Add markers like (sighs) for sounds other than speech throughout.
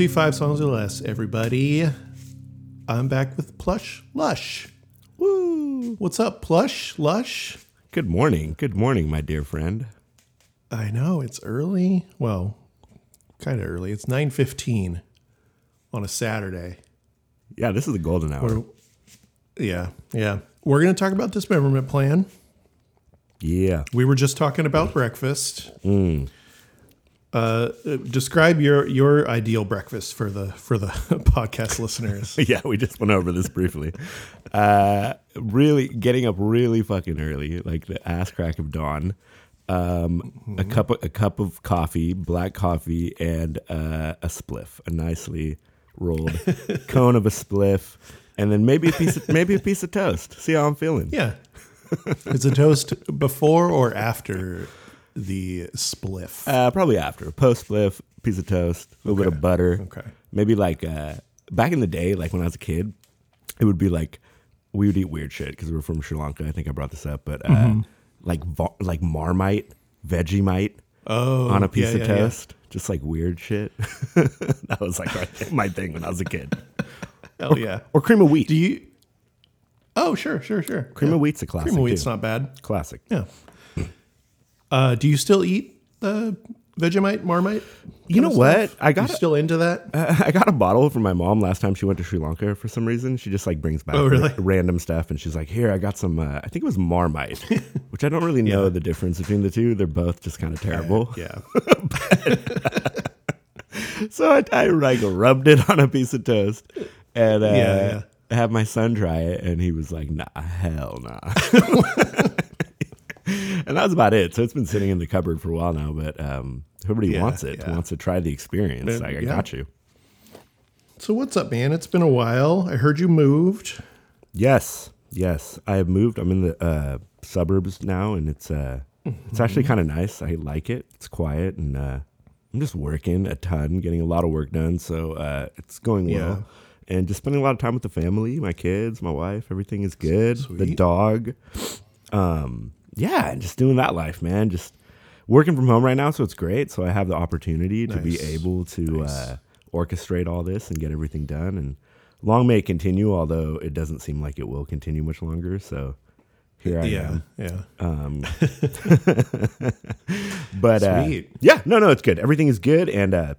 To Five Songs or Less, everybody. I'm back with Plush Lush. Woo! What's up, Plush Lush? Good morning. Good morning, my dear friend. I know it's early. Well, kind of early. It's 9:15 on a Saturday. Yeah, this is the golden hour. We're- yeah, yeah. We're going to talk about dismemberment plan. yeah. We were just talking about breakfast. Mm. Uh, describe your your ideal breakfast for the for the (laughs) podcast listeners. (laughs) Yeah, we just went over this briefly. Uh, really getting up really fucking early, like the ass crack of dawn. Um, a cup of, a cup of coffee, black coffee, and uh, a spliff, a nicely rolled (laughs) cone of a spliff, and then maybe a piece of maybe a piece of toast. See how I'm feeling. Yeah, it's a toast before or after the spliff. Uh, probably after post spliff, piece of toast, a little bit of butter. Okay. Maybe like uh, back in the day, like when I was a kid, it would be like we would eat weird shit because we were from Sri Lanka. I think I brought this up, but uh, Mm-hmm. like va- like Marmite, Vegemite Oh, on a piece yeah, of yeah, yeah. toast, just like weird shit. (laughs) that was like (laughs) my, thing when I was a kid. Hell yeah. Or cream of wheat. Do you? Oh, sure, sure, sure. cream Yeah. of wheat's a classic. Cream of wheat's too. not bad. classic. Yeah. Uh, do you still eat the Vegemite, Marmite? You know what? I got You a- still into that? (laughs) I got a bottle from my mom last time she went to Sri Lanka for some reason. She just like brings back Oh, really? random stuff, and she's like, "Here, I got some. Uh, I think it was Marmite, (laughs) which I don't really know the difference between the two. They're both just kind of terrible. yeah. (laughs) So I, I like rubbed it on a piece of toast, and uh, Yeah, have my son try it, and he was like, "Nah, hell nah." And that was about it. So it's been sitting in the cupboard for a while now, but um, whoever Yeah, wants it yeah. wants to try the experience. But, I yeah. got you. So what's up, man? It's been a while. I heard you moved. Yes, yes. I have moved. I'm in the uh, suburbs now, and it's uh, it's actually kind of nice. I like it. It's quiet, and uh, I'm just working a ton, getting a lot of work done. So uh, it's going well, and just spending a lot of time with the family, my kids, my wife. Everything is good. The dog. Um, yeah, and just doing that life, man. Just working from home right now, so it's great. So I have the opportunity to be able to Nice. uh, orchestrate all this and get everything done. And long may it continue, although it doesn't seem like it will continue much longer. So here I yeah, am. yeah. Um, (laughs) (laughs) but uh, yeah, no, no, it's good. Everything is good, and uh,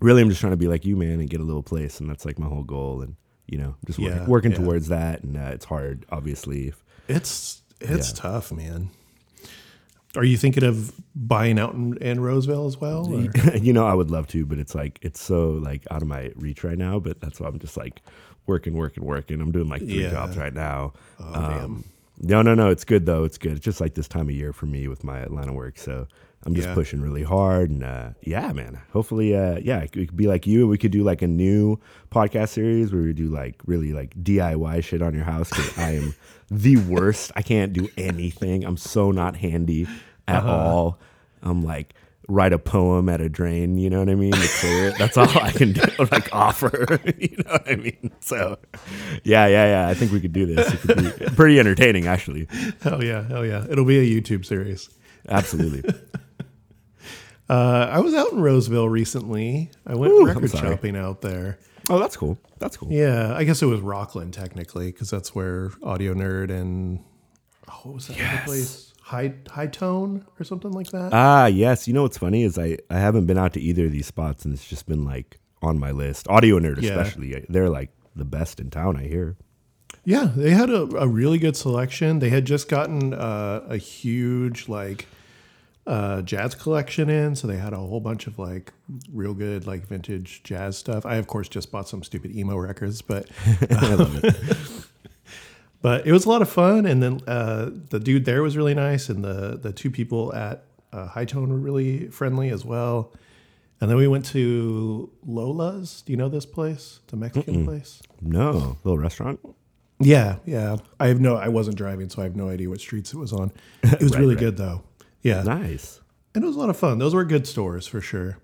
really, I'm just trying to be like you, man, and get a little place, and that's like my whole goal. And you know, just working, working yeah. towards that, and uh, it's hard, obviously. If, It's it's Yeah. tough, man. Are you thinking of buying out in, in Roseville as well? or- (laughs) you know, I would love to, but it's like it's so like out of my reach right now. But that's why I'm just like working, working, working. I'm doing like three Yeah. jobs right now. Oh, Um. No, no, no. It's good though. It's good. It's just like this time of year for me with my Atlanta work. So I'm just Yeah. pushing really hard, and uh, yeah, man. Hopefully, uh, yeah, it could be like you. We could do like a new podcast series where we do like really like DIY shit on your house because I am (laughs) the worst. I can't do anything. I'm so not handy at Uh-huh. all. I'm like write a poem at a drain. You know what I mean? To clear it. That's all I can do. (laughs) Like offer. (laughs) you know what I mean? So yeah, yeah, yeah. I think we could do this. It could be pretty entertaining, actually. Hell yeah, hell yeah. It'll be a YouTube series. Absolutely. (laughs) Uh, I was out in Roseville recently. I went Ooh, record shopping out there. Oh, that's cool. That's cool. Yeah, I guess it was Rocklin technically because that's where Audio Nerd and oh, what was that other place? High High Tone or something like that. Ah, yes. You know what's funny is I I haven't been out to either of these spots, and it's just been like on my list. Audio Nerd, Yeah. especially. They're like the best in town. I hear. Yeah, they had a, a really good selection. They had just gotten uh, a huge like uh, jazz collection in, so they had a whole bunch of like real good like vintage jazz stuff. I of course just bought some stupid emo records, but (laughs) I love it. (laughs) but it was a lot of fun. And then uh, the dude there was really nice, and the the two people at uh, High Tone were really friendly as well. And then we went to Lola's. Do you know this place? The Mexican place. No, little restaurant. Yeah, yeah. I have no. I wasn't driving, so I have no idea what streets it was on. It was (laughs) Right, really right. good though. Yeah, Nice. and it was a lot of fun. Those were good stores for sure.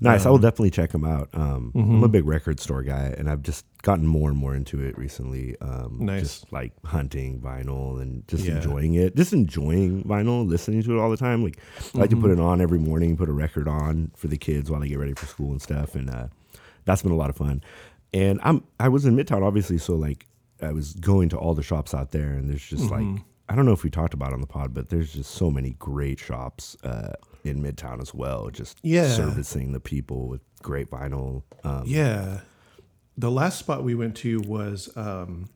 Nice. I will definitely check them out. Um, I'm a big record store guy, and I've just gotten more and more into it recently. Um, Nice. Just like hunting vinyl and just Yeah. enjoying it. Just enjoying vinyl, listening to it all the time. Like I like to put it on every morning, put a record on for the kids while they get ready for school and stuff. And uh, that's been a lot of fun. And I'm I was in Midtown obviously, so like I was going to all the shops out there, and there's just Mm-hmm. like I don't know if we talked about on the pod, but there's just so many great shops uh, in Midtown as well. Just Yeah. servicing the people with great vinyl. Um, Yeah. The last spot we went to was um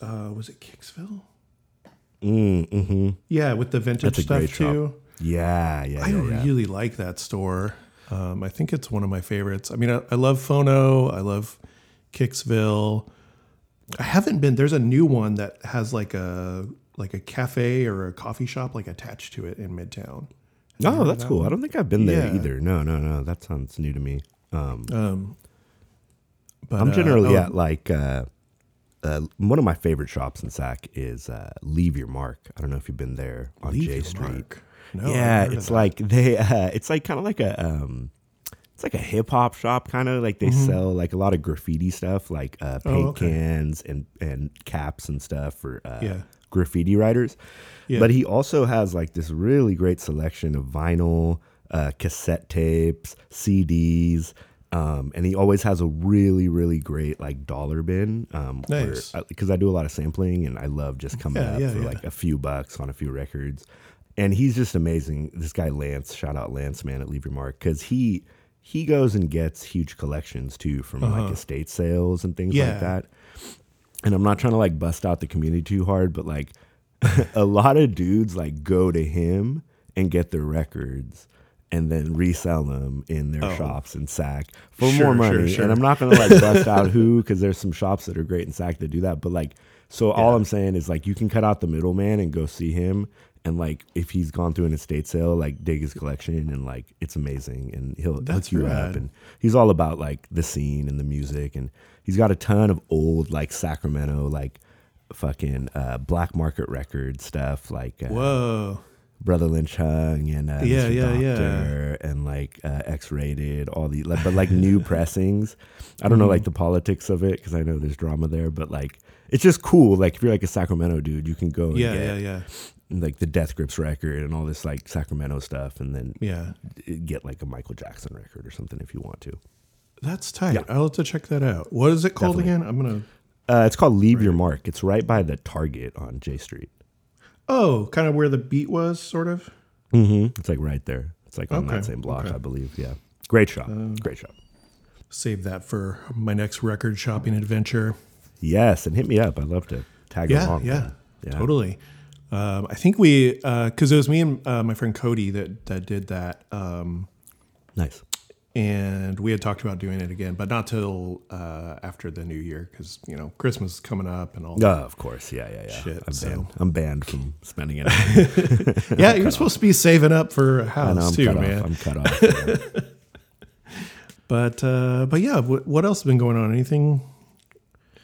uh was it Kicksville? mm, hmm Yeah, with the vintage stuff great shop. too. Yeah, yeah, I yeah, yeah. really like that store. Um, I think it's one of my favorites. I mean, I, I love Phono. I love Kicksville. I haven't been. There's a new one that has like a like a cafe or a coffee shop like attached to it in Midtown. Oh, that's cool. I don't think I've been there Yeah. either. No, no, no. That sounds new to me. Um, Um, but I'm uh, generally oh, at like uh, uh, one of my favorite shops in Sac is uh, Leave Your Mark. I don't know if you've been there on Leave J Street. No, yeah, it's that. like they. Uh, it's like kind of like a. Um, it's like a hip hop shop, kind of like they sell like a lot of graffiti stuff, like uh, paint Mm-hmm. Oh, okay. cans and and caps and stuff for uh, Yeah. graffiti writers. Yeah. But he also has like this really great selection of vinyl, uh, cassette tapes, CDs. Um, and he always has a really, really great like dollar bin. Um, Nice. Because I do a lot of sampling and I love just coming Yeah, up for like a few bucks on a few records. And he's just amazing. This guy Lance, shout out Lance, man, at Leave Your Mark, because he he goes and gets huge collections too from like estate sales and things Uh-huh. Yeah. like that. And I'm not trying to like bust out the community too hard, but like (laughs) a lot of dudes like go to him and get their records and then resell them in their shops in SAC for Oh. Sure, more money. sure. And I'm not gonna like bust (laughs) out who because there's some shops that are great in SAC that do that. But like, so all I'm saying is like you can cut out the middleman and go see him. And like, if he's gone through an estate sale, like dig his collection and like it's amazing, and he'll That's hook you rad. up. And he's all about like the scene and the music, and he's got a ton of old like Sacramento like fucking uh, black market record stuff, like uh, Whoa. Brother Lynch Hung and uh, Yeah, Mr. yeah, yeah. And like uh, X-Raided, all the like, but like new (laughs) pressings. I don't know Mm-hmm. like the politics of it because I know there's drama there, but like it's just cool. Like if you're like a Sacramento dude, you can go and Yeah, get yeah, yeah, like the Death Grips record and all this like Sacramento stuff, and then yeah. get like a Michael Jackson record or something if you want to. That's tight. Yeah. I'll have to check that out. What is it called Definitely. again? I'm gonna. Uh, it's called Leave Your Mark. It's right by the Target on J Street. Oh, kind of where the beat was, sort of. Mm-hmm. It's like right there. It's like on Okay, that same block, okay. I believe. Yeah, great shop. great shop. Save that for my next record shopping adventure. Yes, and hit me up. I'd love to tag Yeah, along. yeah, yeah. totally. Um, I think we, because it was me and uh, my friend Cody that that did that, um, Nice. and we had talked about doing it again, but not till uh, after the new year, because you know Christmas is coming up and all. Oh, of course. Yeah, yeah, yeah. Shit, I'm so- banned. I'm banned from spending it. (laughs) yeah, you're supposed to be saving up for a house too, man. off. I'm cut off. yeah. (laughs) But uh, but yeah, what, what else has been going on? Anything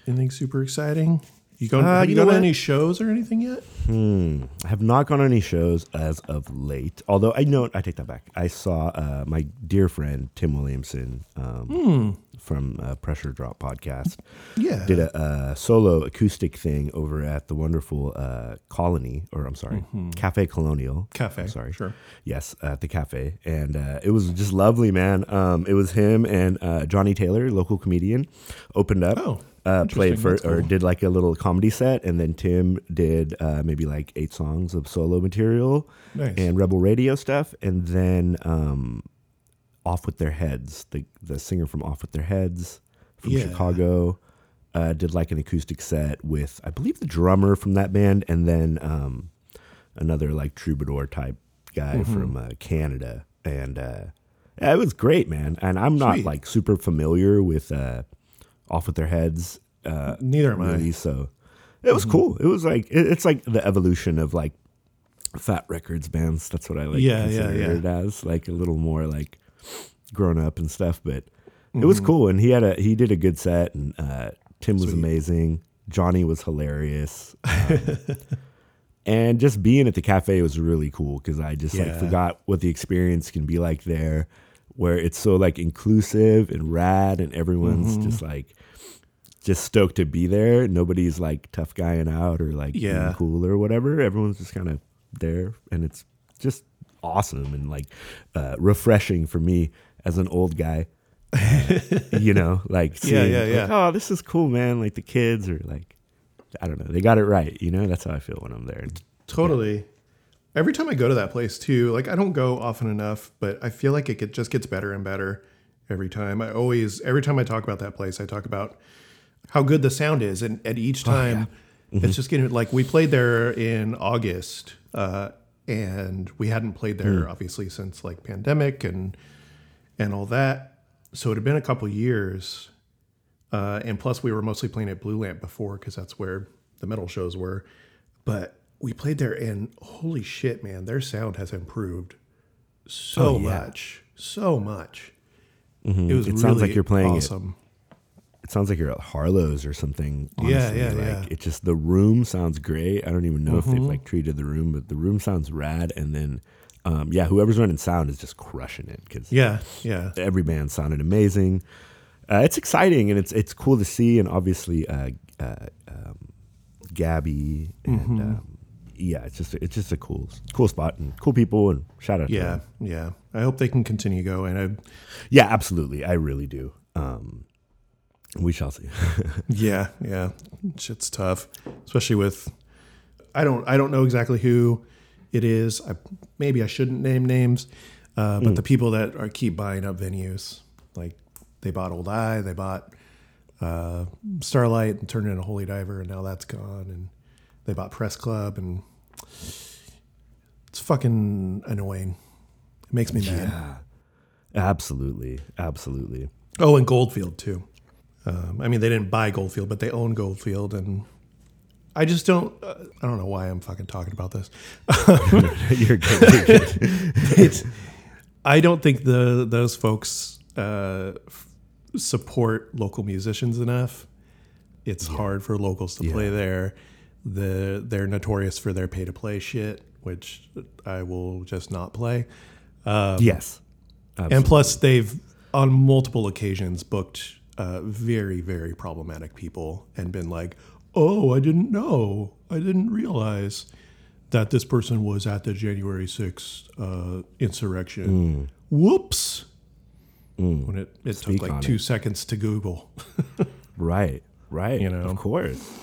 anything super exciting? You going? Uh, have you, you know gone to any shows or anything yet? Hmm. I have not gone on any shows as of late. Although I know I take that back. I saw uh, my dear friend Tim Williamson um, from uh, Pressure Drop podcast Yeah. did a, uh solo acoustic thing over at the wonderful uh, Colony, or I'm sorry, Cafe Colonial. Cafe. I'm sorry. Sure. Yes, at the cafe, and uh, it was just lovely, man. Um, it was him and uh, Johnny Taylor, local comedian, opened up. Oh, uh, played for That's or did like a little comedy set, and then Tim did uh, maybe like eight songs of solo material Nice. and Rebel Radio stuff, and then um, Off with Their Heads, the the singer from Off with Their Heads from Yeah. Chicago, uh, did like an acoustic set with I believe the drummer from that band, and then um, another like troubadour type guy Mm-hmm. from uh, Canada, and uh, yeah, it was great, man. And I'm not Sweet. like super familiar with uh, Off with Their Heads. Uh, Neither am I. so it was cool. It was like it, it's like the evolution of like Fat Records bands. That's what I like. Yeah, yeah, consider yeah. It as like a little more like grown up and stuff, but it was cool. And he had a he did a good set, and uh, Tim was Mm-hmm. Amazing. Johnny was hilarious. (laughs) Um, and just being at the cafe was really cool because I just like forgot what the experience can be like there where it's so like inclusive and rad and everyone's Mm-hmm. just like just stoked to be there. Nobody's like tough guying out or like being Yeah. cool or whatever. Everyone's just kind of there and it's just awesome and like uh, refreshing for me as an old guy. Uh, you know, (laughs) like Yeah, seeing, yeah, like, oh, this is cool, man. Like the kids are like, I don't know, they got it right. You know, that's how I feel when I'm there. Totally. Every time I go to that place too, like I don't go often enough, but I feel like it get, just gets better and better every time. I always, every time I talk about that place, I talk about how good the sound is, and at each time, it's just getting like we played there in August, uh, and we hadn't played there obviously since like pandemic and and all that. So it had been a couple years, uh, and plus we were mostly playing at Blue Lamp before because that's where the metal shows were. But we played there, and holy shit, man, their sound has improved so Oh, yeah. much, so much. Mhm. It was It sounds like really you're playing it awesome. it sounds like you're at Harlow's or something. Yeah, honestly. yeah, like, yeah. It just the room sounds great. I don't even know if Mm-hmm. they've like treated the room, but the room sounds rad. And then, um, yeah, whoever's running sound is just crushing it because Yeah, yeah, every band sounded amazing. Uh, it's exciting and it's it's cool to see. And obviously, uh, uh, um, Gabby and Mm-hmm. um, yeah, it's just it's just a cool cool spot and cool people. And shout out, to yeah, them. yeah. I hope they can continue going. I, yeah, absolutely. I really do. Um, we shall see. (laughs) Yeah, yeah. Shit's tough, especially with I don't I don't know exactly who it is. I, maybe I shouldn't name names, uh, but the people that are keep buying up venues, like they bought Old Eye, they bought uh, Starlight and turned it into Holy Diver, and now that's gone. And they bought Press Club, and it's fucking annoying. It makes me mad. yeah, absolutely, absolutely. Oh, and Goldfield too. Um, I mean, they didn't buy Goldfield, but they own Goldfield, and I just don't. Uh, I don't know why I'm fucking talking about this. (laughs) you're good. You're good. (laughs) It's. I don't think the those folks uh, f- support local musicians enough. It's hard for locals to play there. The they're notorious for their pay to play shit, which I will just not play. yes. And plus, they've on multiple occasions booked uh, very, very problematic people and been like, "Oh, I didn't know. I didn't realize that this person was at the January sixth uh, insurrection. Whoops!" When it, it took like two it. seconds to Google. (laughs) Right. Right. You know? of course.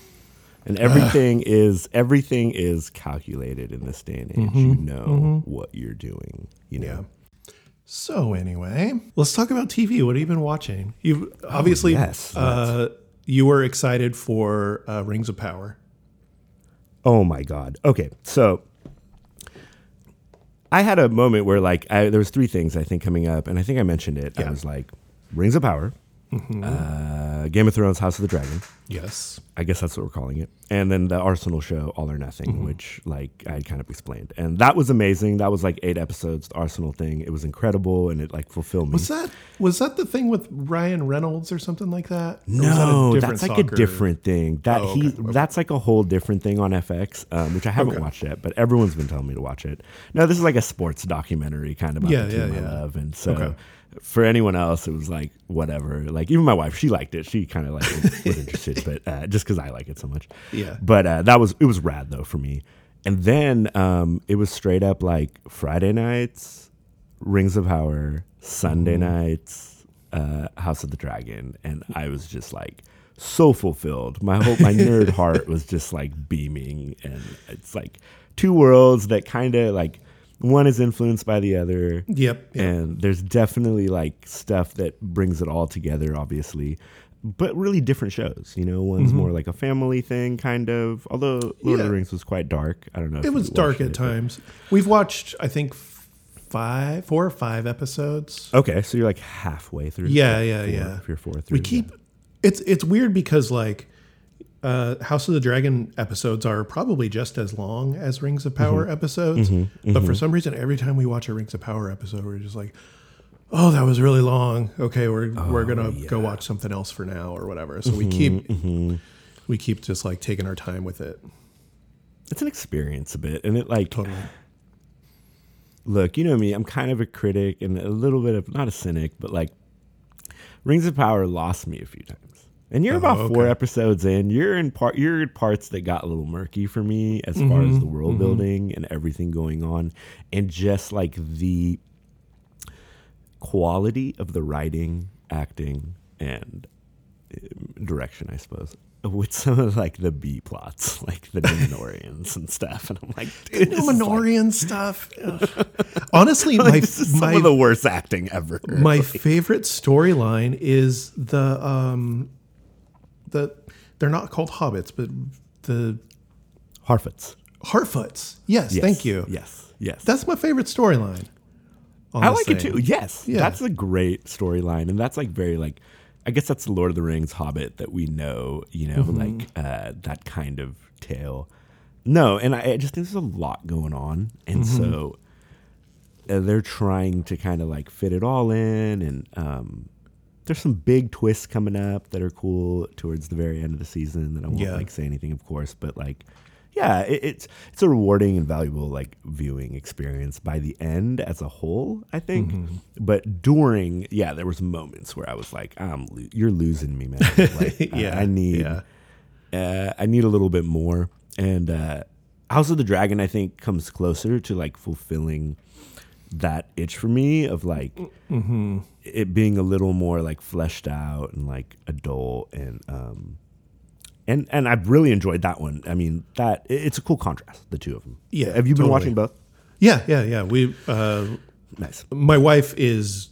And everything (laughs) is everything is calculated in this day and age. You know what you're doing. You know. Yeah. So anyway, let's talk about TV. What have you been watching? You obviously, yes, uh, you were excited for uh, Rings of Power. Oh my god. Okay, so I had a moment where like I, there was three things I think coming up, and I think I mentioned it. Yeah. I was like, Rings of Power, uh, Game of Thrones, House of the Dragon. Yes. I guess that's what we're calling it. And then the Arsenal show, All or Nothing, which like I kind of explained, and that was amazing. That was like eight episodes. The Arsenal thing, it was incredible, and it like fulfilled me. Was that was that the thing with Ryan Reynolds or something like that? Was that No, that's like a different thing. That Oh, he okay, okay. that's like a whole different thing on FX, um, which I haven't Okay. watched yet, but everyone's been telling me to watch it. No, this is like a sports documentary kind of about Yeah, the team yeah, I yeah. love, and so Okay. For anyone else, it was like whatever. Like even my wife, she liked it. She kind of like was (laughs) interested, but uh, just because I like it so much. Yeah. But uh, that was it was rad though for me. And then um, it was straight up like Friday nights, Rings of Power, Sunday Mm-hmm. nights, uh, House of the Dragon, and I was just like so fulfilled. My whole my nerd (laughs) heart was just like beaming, and it's like two worlds that kind of like one is influenced by the other. Yep. yep. And there's definitely like stuff that brings it all together, obviously, but really different shows. You know, one's more like a family thing, kind of. Although Lord of Mm-hmm. The Rings was quite dark. I don't know. it was dark at it, but- times. We've watched, I think, five, four or five episodes. Okay, so you're like halfway through. Yeah, yeah, four- yeah. If you're four through, We yeah. keep it's it's weird because like uh, House of the Dragon episodes are probably just as long as Rings of Power Mm-hmm. episodes, but for some reason, every time we watch a Rings of Power episode, we're just like, "Oh, that was really long. Okay, we're we're gonna go watch something else for now or whatever." So we keep we keep just like taking our time with it. it's an experience a bit, and it like Totally. look, you know me, I'm kind of a critic and a little bit of not a cynic, but like Rings of Power lost me a few times. And you're Oh, about four okay. episodes in. You're in part. You're in parts that got a little murky for me as far Mm-hmm. as the world building and everything going on, and just like the quality of the writing, acting, and um, direction, I suppose. With some of like the B plots, (laughs) like the Numenoreans and stuff, and I'm like, dude, is, like, stuff. (laughs) Honestly, like, my this is some of the worst acting ever. my (laughs) favorite storyline is the um the they're not called hobbits, but the Harfoots. Harfoots. Yes, Yes, thank you. Yes, yes. That's my favorite storyline. I like it too. Yes, Yeah. that's a great storyline, and that's like very like, I guess that's the Lord of the Rings Hobbit that we know. You know, Mm-hmm. like uh, that kind of tale. No, and I, I just think there's a lot going on, and Mm-hmm. so uh, they're trying to kind of like fit it all in, and um, there's some big twists coming up that are cool towards the very end of the season that I won't Yeah. like say anything, of course, but like. Yeah, it, it's it's a rewarding and valuable like viewing experience by the end as a whole. I think, Mm-hmm. but during yeah, there was moments where I was like, "I'm lo- you're losing me, man. Like, (laughs) I- Yeah, I, need yeah. uh, I need a little bit more." And uh, House of the Dragon, I think, comes closer to like fulfilling that itch for me of like Mm-hmm. it being a little more like fleshed out and like adult and um and and I've really enjoyed that one. I mean that it's a cool contrast the two of them. Yeah, have you been watching both? Yeah, yeah, yeah. We uh Nice. my wife is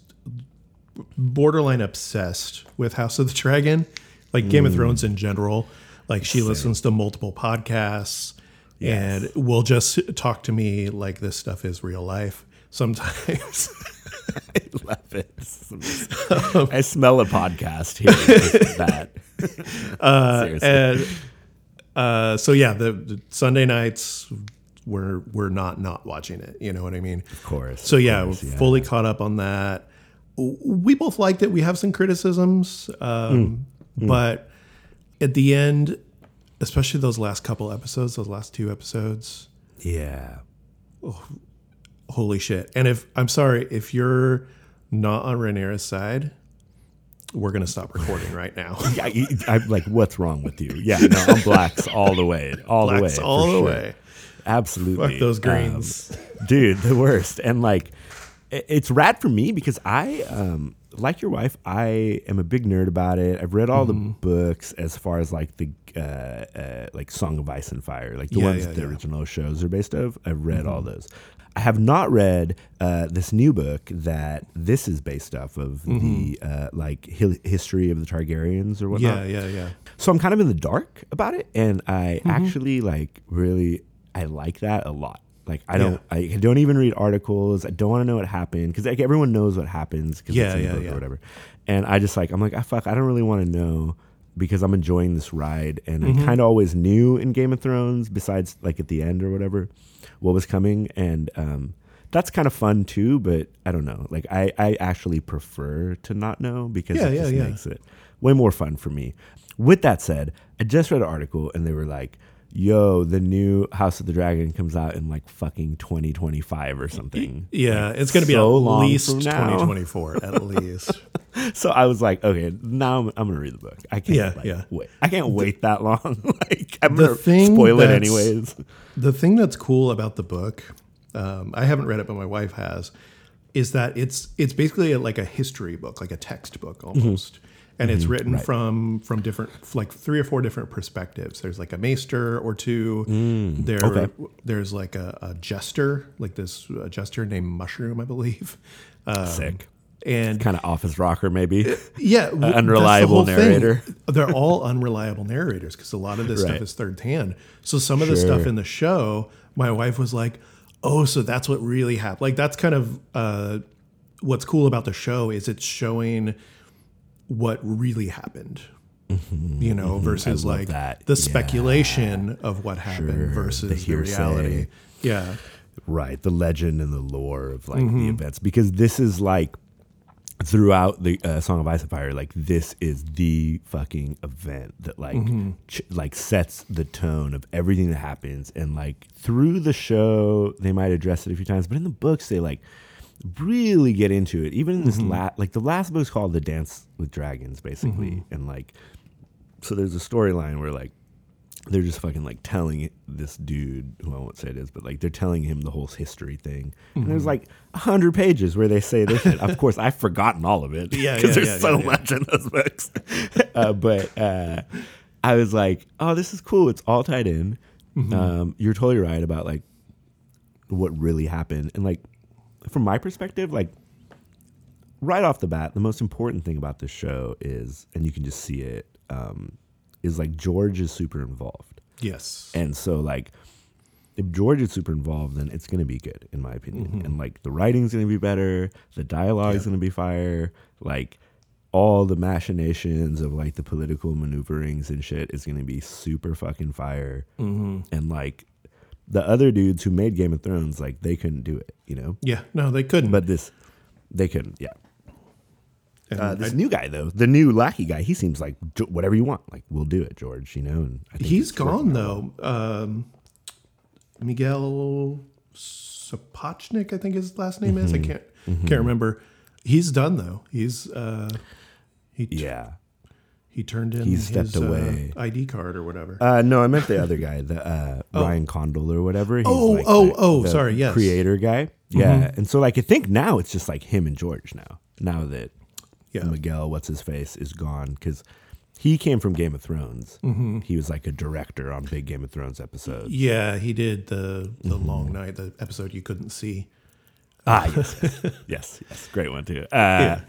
borderline obsessed with House of the Dragon, like Game Mm. of Thrones in general. Like she listens to multiple podcasts and will just talk to me like this stuff is real life sometimes. (laughs) I love it. I smell a podcast here. that. (laughs) Seriously. and uh, so yeah, the, the Sunday nights we're we're not not watching it. You know what I mean? of course. So of yeah, course, we're fully caught up on that. We both liked it. We have some criticisms, um, Hmm. but at the end, especially those last couple episodes, those last two episodes, Yeah. Holy shit! And if I'm sorry, if you're not on Rhaenyra's side, we're gonna stop recording right now. (laughs) Yeah, I'm like, what's wrong with you? Yeah, no, I'm blacks all the way, all the way, all the sure. way. Absolutely, Fuck those Um, greens. dude, the worst. And like, it's rad for me because I, um, like your wife, I am a big nerd about it. I've read all Mm-hmm. the books as far as like the uh, uh, like Song of Ice and Fire, like the Yeah, ones yeah, the yeah. original shows are based of. I've read all those. I have not read uh, this new book that this is based off of the uh, like hi- history of the Targaryens or whatnot. Yeah, yeah, yeah. So I'm kind of in the dark about it, and I Mm-hmm. actually like really I like that a lot. Like I don't I don't even read articles. I don't want to know what happened because like everyone knows what happens because Yeah, it's in the yeah, book yeah. or whatever. And I just like I'm like ah, fuck I don't really want to know because I'm enjoying this ride and Mm-hmm. I kind of always knew in Game of Thrones besides like at the end or whatever what was coming and um that's kind of fun too, but I don't know. Like I, I actually prefer to not know because Yeah, it yeah, just yeah. makes it way more fun for me. With that said, I just read an article and they were like, yo, the new House of the Dragon comes out in like fucking 2025 or something. Yeah, it's going to be so at long least from now. 2024, at (laughs) least. So I was like, okay, now I'm, I'm going to read the book. I can't Yeah, like, yeah. wait. I can't wait that long. (laughs) like I'm The going to spoil it anyways. The thing that's cool about the book, um, I haven't read it, but my wife has, is that it's it's basically like a history book, like a textbook Mm-hmm. And it's written from from different like three or four different perspectives. There's like a maester or two. there, Mm, okay. there's like a, a jester, like this uh, jester named Mushroom, I believe. (laughs) Um, Sick. And Kind of office rocker, maybe. yeah, (laughs) w- that's the unreliable narrator. (laughs) They're all unreliable narrators because a lot of this Right. stuff is third hand. So some of the stuff in the show, my wife was like, "Oh, so that's what really happened." Like that's kind of uh, what's cool about the show is it's showing what really happened. You know, versus Mm-hmm. love like that. the Yeah. speculation of what happened Sure. versus The the, reality. Yeah, Right, the legend and the lore of like Mm-hmm. the events because this is like throughout the uh, Song of Ice and Fire, like this is the fucking event that like Mm-hmm. ch- like sets the tone of everything that happens, and like through the show they might address it a few times, but in the books they like really get into it. Even in this Mm-hmm. last, like the last book's called The Dance with Dragons, basically, Mm-hmm. and like so there's a storyline where like they're just fucking like telling this dude who I won't say it is, but like they're telling him the whole history thing. And Mm-hmm. there's like a hundred pages where they say this. Of course, I've forgotten all of it. (laughs) Yeah, because yeah, there's yeah, so yeah, yeah. much in those books. (laughs) uh, but uh, I was like, oh, this is cool. It's all tied in. Mm-hmm. Um, you're totally right about like what really happened, and like from my perspective, like right off the bat, the most important thing about this show is, and you can just see it, um, is like George is super involved. Yes. And so like if George is super involved, then it's gonna be good, in my opinion. Mm-hmm. And like the writing's gonna be better, the dialogue's gonna be fire, like all the machinations of like the political maneuverings and shit is gonna be super fucking fire. Mm-hmm. And like the other dudes who made Game of Thrones, like they couldn't do it, you know? Yeah. No, they couldn't. But this they couldn't, yeah. And Uh, this I- new guy though, the new lackey guy, he seems like whatever you want, like we'll do it, George. You know, and I think he's gone though. Um, Miguel Sapochnik, I think his last name Mm-hmm. is. I can't can't remember. He's done though. He's uh, he Yeah. He turned in He his stepped uh, away. ID card or whatever. Uh, no, I meant the other (laughs) guy, the uh, Ryan Condal or whatever. He's Oh, like oh, the- oh, the sorry, yes. Mm-hmm. creator guy. Yeah, and so like I think now it's just like him and George now. Now that Yeah. Miguel, what's his face, is gone because he came from Game of Thrones. Mm-hmm. He was like a director on big Game of Thrones episodes. yeah, he did the the Mm-hmm. long night, the episode you couldn't see. Ah, yes, yes, yes, (laughs) yes, great one too. Uh,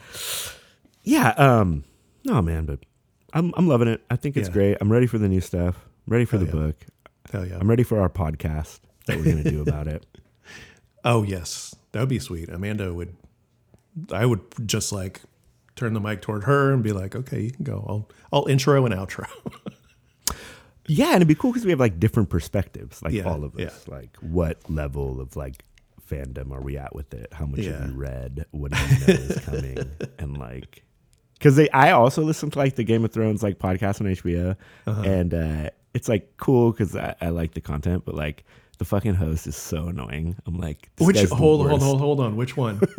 yeah. um, no man, but I'm I'm loving it. I think it's Yeah. great. I'm ready for the new stuff. I'm ready for Hell the yeah. book. Hell yeah. I'm ready for our podcast that we're gonna do (laughs) about it. Oh yes, that would be sweet. Amanda would. I would just like turn the mic toward her and be like, "Okay, you can go. I'll I'll intro and outro." (laughs) Yeah, and it'd be cool because we have like different perspectives, like Yeah, all of us. Like, what level of like fandom are we at with it? How much have you read? What do you know is coming? (laughs) And like, because they, I also listen to like the Game of Thrones like podcast on HBO, Uh-huh. and uh, it's like cool because I, I like the content, but like the fucking host is so annoying. I'm like, Which hold hold hold hold on. Which one? (laughs)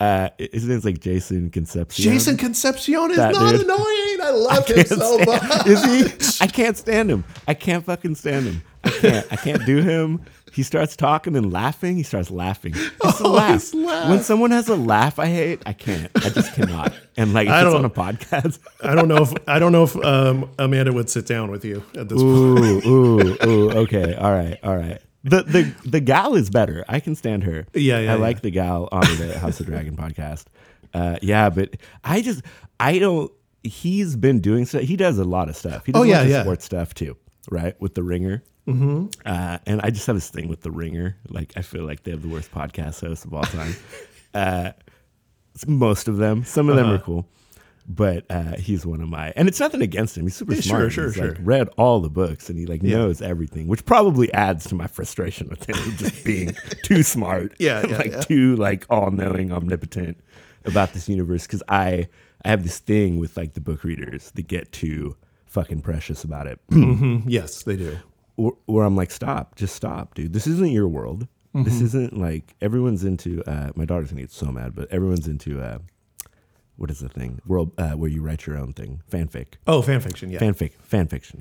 Uh, his name's like Jason Concepcion. Jason Concepcion is That not dude. annoying. I (laughs) love him so stand- much. Is he? I can't stand him. I can't fucking stand him. I can't. I can't do him. He starts talking and laughing. He starts laughing. (laughs) A Oh, laugh. laugh. When someone has a laugh, I hate. I can't. I just (laughs) cannot. And like, if I it's don't- on a podcast. (laughs) I don't know if I don't know if um, Amanda would sit down with you at this point. Ooh, ooh, ooh. Okay. All right. All right. The the the gal is better. I can stand her. Yeah, yeah, I like yeah. the gal on the House of Dragon podcast. Uh, yeah, but I just I don't. He's been doing stuff. He does a lot of stuff. He does Oh, yeah, yeah. sports stuff too, right? With the Ringer. Mm-hmm. Uh, and I just have this thing with the Ringer. Like I feel like they have the worst podcast hosts of all time. (laughs) uh, most of them. Some of them Uh-huh. are cool. But uh, he's one of my, and it's nothing against him. He's super Yeah, sure, smart. sure, he's sure. like read all the books and he like Yeah. knows everything, which probably adds to my frustration with him just being (laughs) too smart. Yeah, yeah, (laughs) like too like all knowing, omnipotent about this universe. Because I I have this thing with like the book readers that get too fucking precious about it, Mhm. Yes, they do. Or, where I'm like, stop, just stop, dude. This isn't your world. Mm-hmm. This isn't like everyone's into. Uh, my daughter's gonna get so mad, but everyone's into. Uh, what is the thing? World uh, where you write your own thing, fanfic Oh, fanfiction. Yeah. fanfic fanfiction.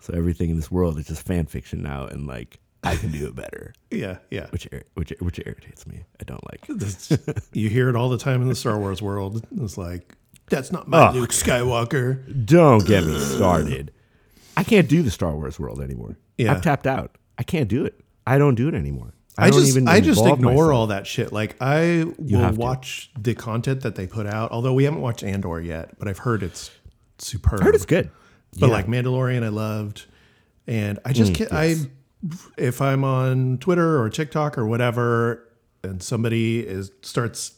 so everything in this world is just fanfiction now and like i can do it better (laughs) yeah. Yeah. which which which irritates me i don't like This- you hear it all the time in the Star Wars world. It's like that's not my Oh, Luke Skywalker. don't get me started i can't do the star wars world anymore Yeah. i've tapped out i can't do it i don't do it anymore i, I, just I just ignore myself. all that shit. Like I will watch the content that they put out. Although we haven't watched Andor yet, but I've heard it's superb. i heard it's good But Yeah. like Mandalorian, I loved, and I just Mm, can't. yes. I if I'm on Twitter or TikTok or whatever, and somebody is starts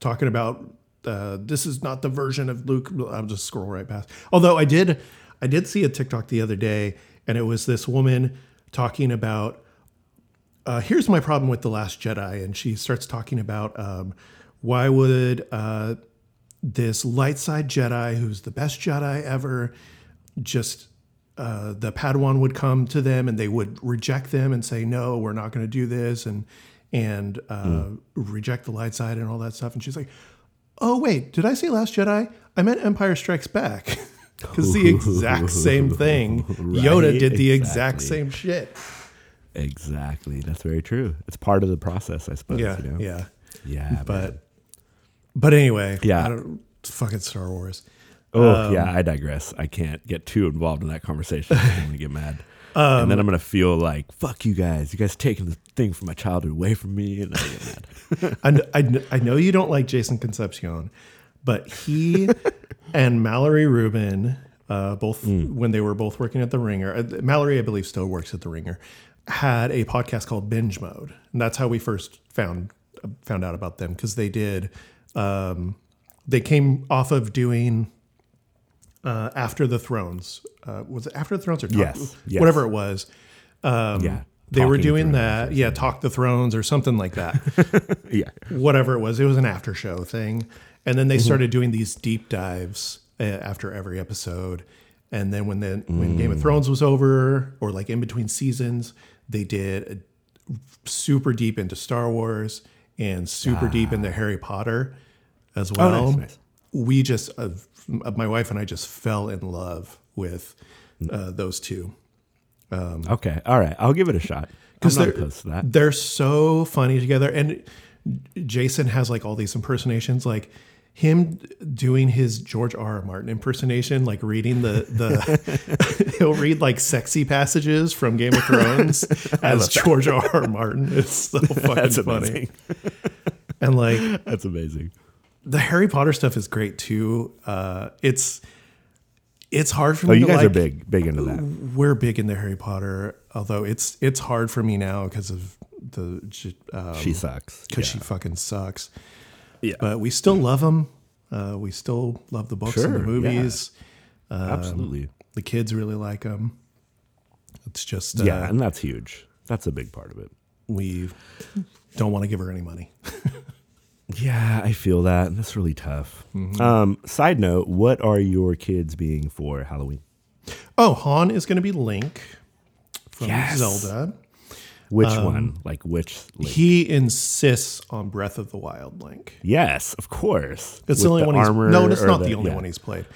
talking about uh, this is not the version of Luke, I'll just scroll right past. Although I did, I did see a TikTok the other day, and it was this woman talking about. Uh, here's my problem with the Last Jedi, and she starts talking about um, why would uh, this light side Jedi, who's the best Jedi ever, just uh, the Padawan would come to them and they would reject them and say, "No, we're not going to do this," and and uh, reject the light side and all that stuff. And she's like, "Oh wait, did I say Last Jedi? I meant Empire Strikes Back." (laughs) Because the exact (laughs) same thing. Yoda did the exact Exactly. same shit. Exactly. That's very true. It's part of the process, I suppose. Yeah, you know? yeah. Yeah. man. But but anyway, Yeah. I don't, fucking Star Wars. Oh Um, yeah, I digress. I can't get too involved in that conversation. I'm gonna get mad, Um, (laughs) and then I'm gonna feel like fuck you guys. You guys taking the thing from my childhood away from me, and I get mad. (laughs) I, I, I know you don't like Jason Concepcion, but he (laughs) and Mallory Rubin, uh, both when they were both working at the Ringer, uh, Mallory, I believe, still works at the Ringer, had a podcast called Binge Mode, and that's how we first found found out about them because they did. Um, they came off of doing uh, After the Thrones. Uh, was it After the Thrones or Talk- Yes, yes. whatever it was? yeah, Um, They were doing that, yeah, Talk the Thrones or something like that. (laughs) Yeah, whatever it was. It was an after show thing. And then they Mm-hmm. started doing these deep dives uh, after every episode. And then when the when Game Mm. of Thrones was over, or like in between seasons, they did a, super deep into Star Wars and super deep into Harry Potter as well. Ah. Oh, nice, nice. We just, uh, my wife and I just fell in love with uh, those two. okay, all right. I'll give it a shot. Because they're, opposed to that. they're so funny together. And Jason has like all these impersonations, like him doing his George R. R. Martin impersonation, like reading the the (laughs) he'll read like sexy passages from Game of Thrones (laughs) as George R. R. Martin. It's so (laughs) fucking That's funny. And like That's amazing. the Harry Potter stuff is great too. Uh, it's it's hard for Oh, me. you to guys like, are big, big into that. we're big into Harry Potter, although it's it's hard for me now because of the um, She sucks. because she fucking sucks. Yeah. but we still love them. Uh, we still love the books and the Sure, movies. Absolutely. The kids really like them. It's just uh, yeah, and that's huge. That's a big part of it. we don't want to give her any money. (laughs) Yeah, I feel that. That's really tough. Mm-hmm. Um, side note: What are your kids being for Halloween? Oh, Han is going to be Link from Yes. Zelda. Which Um, one? Like which? Link? He insists on Breath of the Wild Link. yes, of course. It's the With only one he's no, it's not the, only yeah. one he's played.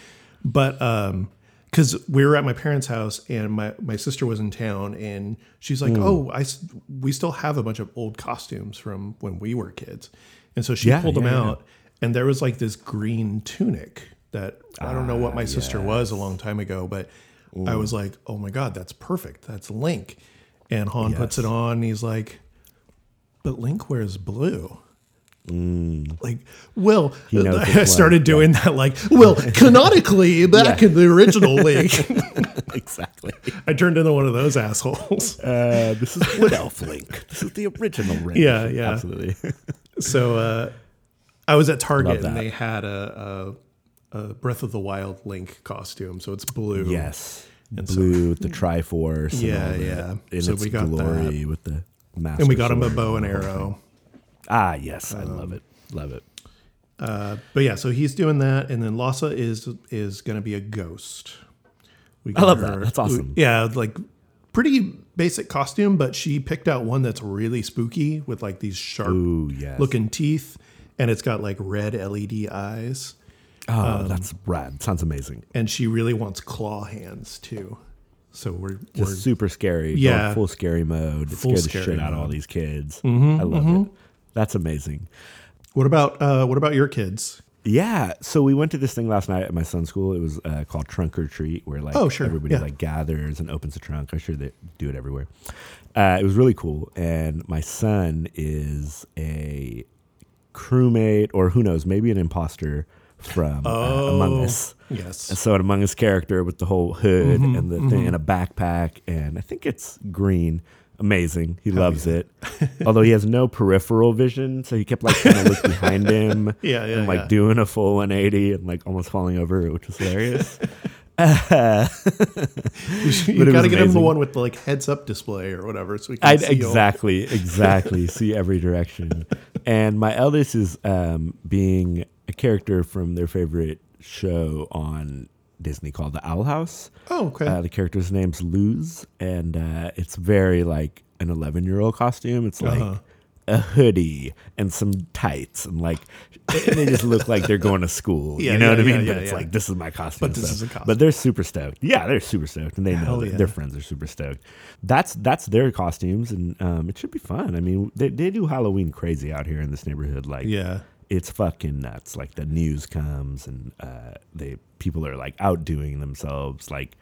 But um because we were at my parents' house and my, my sister was in town and she's Hmm. like, "Oh, I we still have a bunch of old costumes from when we were kids," and so she Yeah, pulled them yeah, yeah. out, and there was like this green tunic that I don't know what Ah, my sister was a long time ago, but I was like, "Oh my god, that's perfect! That's Link," and Han puts it on, and he's like, "But Link wears blue." Like, well, (laughs) I started doing that. Like, well, (laughs) canonically, back Yeah. in the original (laughs) Link, exactly. I turned into one of those assholes. Uh, this is Wood Elf Link. This is the original Link. Yeah, yeah. absolutely. So uh, I was at Target and they had a, a, a Breath of the Wild Link costume. So it's blue. yes, And so- blue with the Triforce. and Yeah, that yeah. In So its we got glory with the master. And we got him a bow and the whole thing. arrow. Ah, yes, I Um, love it. Love it. Uh, but yeah, so he's doing that, and then Lhasa is is going to be a ghost. We I love that. That's awesome. Yeah, like pretty basic costume, but she picked out one that's really spooky with like these sharp Ooh, yes. looking teeth, and it's got like red LED eyes, Oh, um, that's rad. Sounds amazing. and she really wants claw hands too. So we're we're Just super scary. Yeah. full scary mode. Full Scare the scary shit out of all mode. Mm-hmm, these kids. I love it. That's amazing. what about uh, what about your kids? Yeah. So we went to this thing last night at my son's school. It was uh, called Trunk or Treat, where like Oh, sure. everybody Yeah. like gathers and opens a trunk. I'm sure they do it everywhere. Uh, it was really cool. And my son is a crewmate, or who knows, maybe an imposter from uh, Among Oh, Us. Yes. And So an Among Us character with the whole hood Mm-hmm, and the thing and a backpack, and I think it's green. Amazing. He loves it. (laughs) Although he has no peripheral vision, so he kept like trying to look behind (laughs) him. Yeah, yeah, And like yeah. doing a full 180 and like almost falling over, which was hilarious. (laughs) you But it got to get him the one with the like heads up display or whatever, so we can I, see all- exactly, exactly. See every direction. and my eldest is um, being a character from their favorite show on Disney called The Owl House. Oh, okay. Uh, the character's name's Luz, and uh, it's very like an 11 year old costume. It's like Uh-huh. a hoodie and some tights, and like and they just look like they're going to school. (laughs) Yeah, you know yeah, what I mean? yeah, but it's like this is my costume. But this so- is a costume. But they're super stoked. Yeah, they're super stoked, and they know that their friends are super stoked. That's that's their costumes, and um, it should be fun. I mean, they they do Halloween crazy out here in this neighborhood. Like, yeah. It's fucking nuts. Like the news comes and uh, they people are like outdoing themselves. Like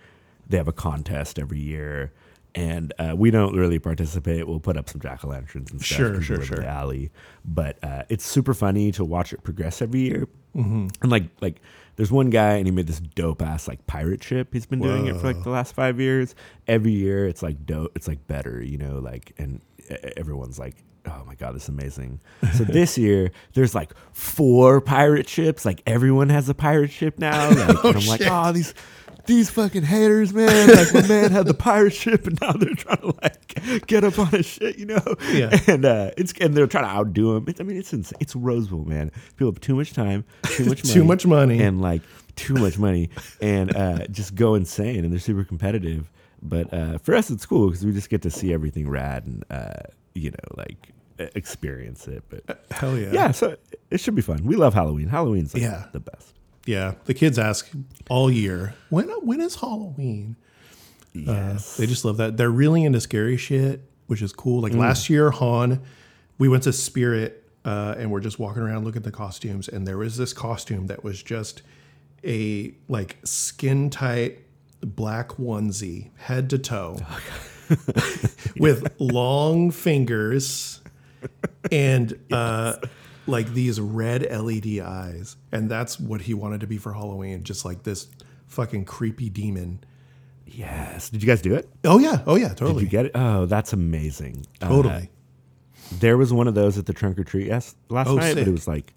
they have a contest every year, and uh, we don't really participate. We'll put up some jack o' lanterns and stuff. Sure, sure, in sure. The alley, but uh, it's super funny to watch it progress every year. Mm-hmm. And like like there's one guy and he made this dope ass like pirate ship. He's been doing it for like the last five years. Every year it's like dope. It's like better, you know. Like and everyone's like, oh my god, is amazing. So this (laughs) year there's like four pirate ships. Like everyone has a pirate ship now. (laughs) Like, and I'm like, shit. oh these. These fucking haters, man! Like my man had the pirate ship, and now they're trying to like get up on his shit, you know? Yeah. (laughs) And uh, it's and they're trying to outdo him. It's, I mean, it's insane. It's Roseville, man. People have too much time, too much money, Too much money. and like too much money, and uh, just go insane. And they're super competitive. But uh, for us, it's cool because we just get to see everything rad and uh, you know, like experience it. But Hell yeah. yeah, so it should be fun. We love Halloween. Halloween's like Yeah. the best. Yeah. The kids ask all year, when when is Halloween? Yes. They just love that. They're really into scary shit, which is cool. Mm. Like last year, Han, we went to Spirit uh, and we're just walking around looking at the costumes, and there was this costume that was just a like skin tight black onesie, head to toe, (laughs) (laughs) with long fingers and (laughs) uh, like these red LED eyes, and that's what he wanted to be for Halloween, just like this fucking creepy demon. yes. Did you guys do it? Oh yeah, oh yeah, Totally. Did you get it? Oh, that's amazing. Uh, totally. There was one of those at the trunk or treat yes last Oh, night, but it was like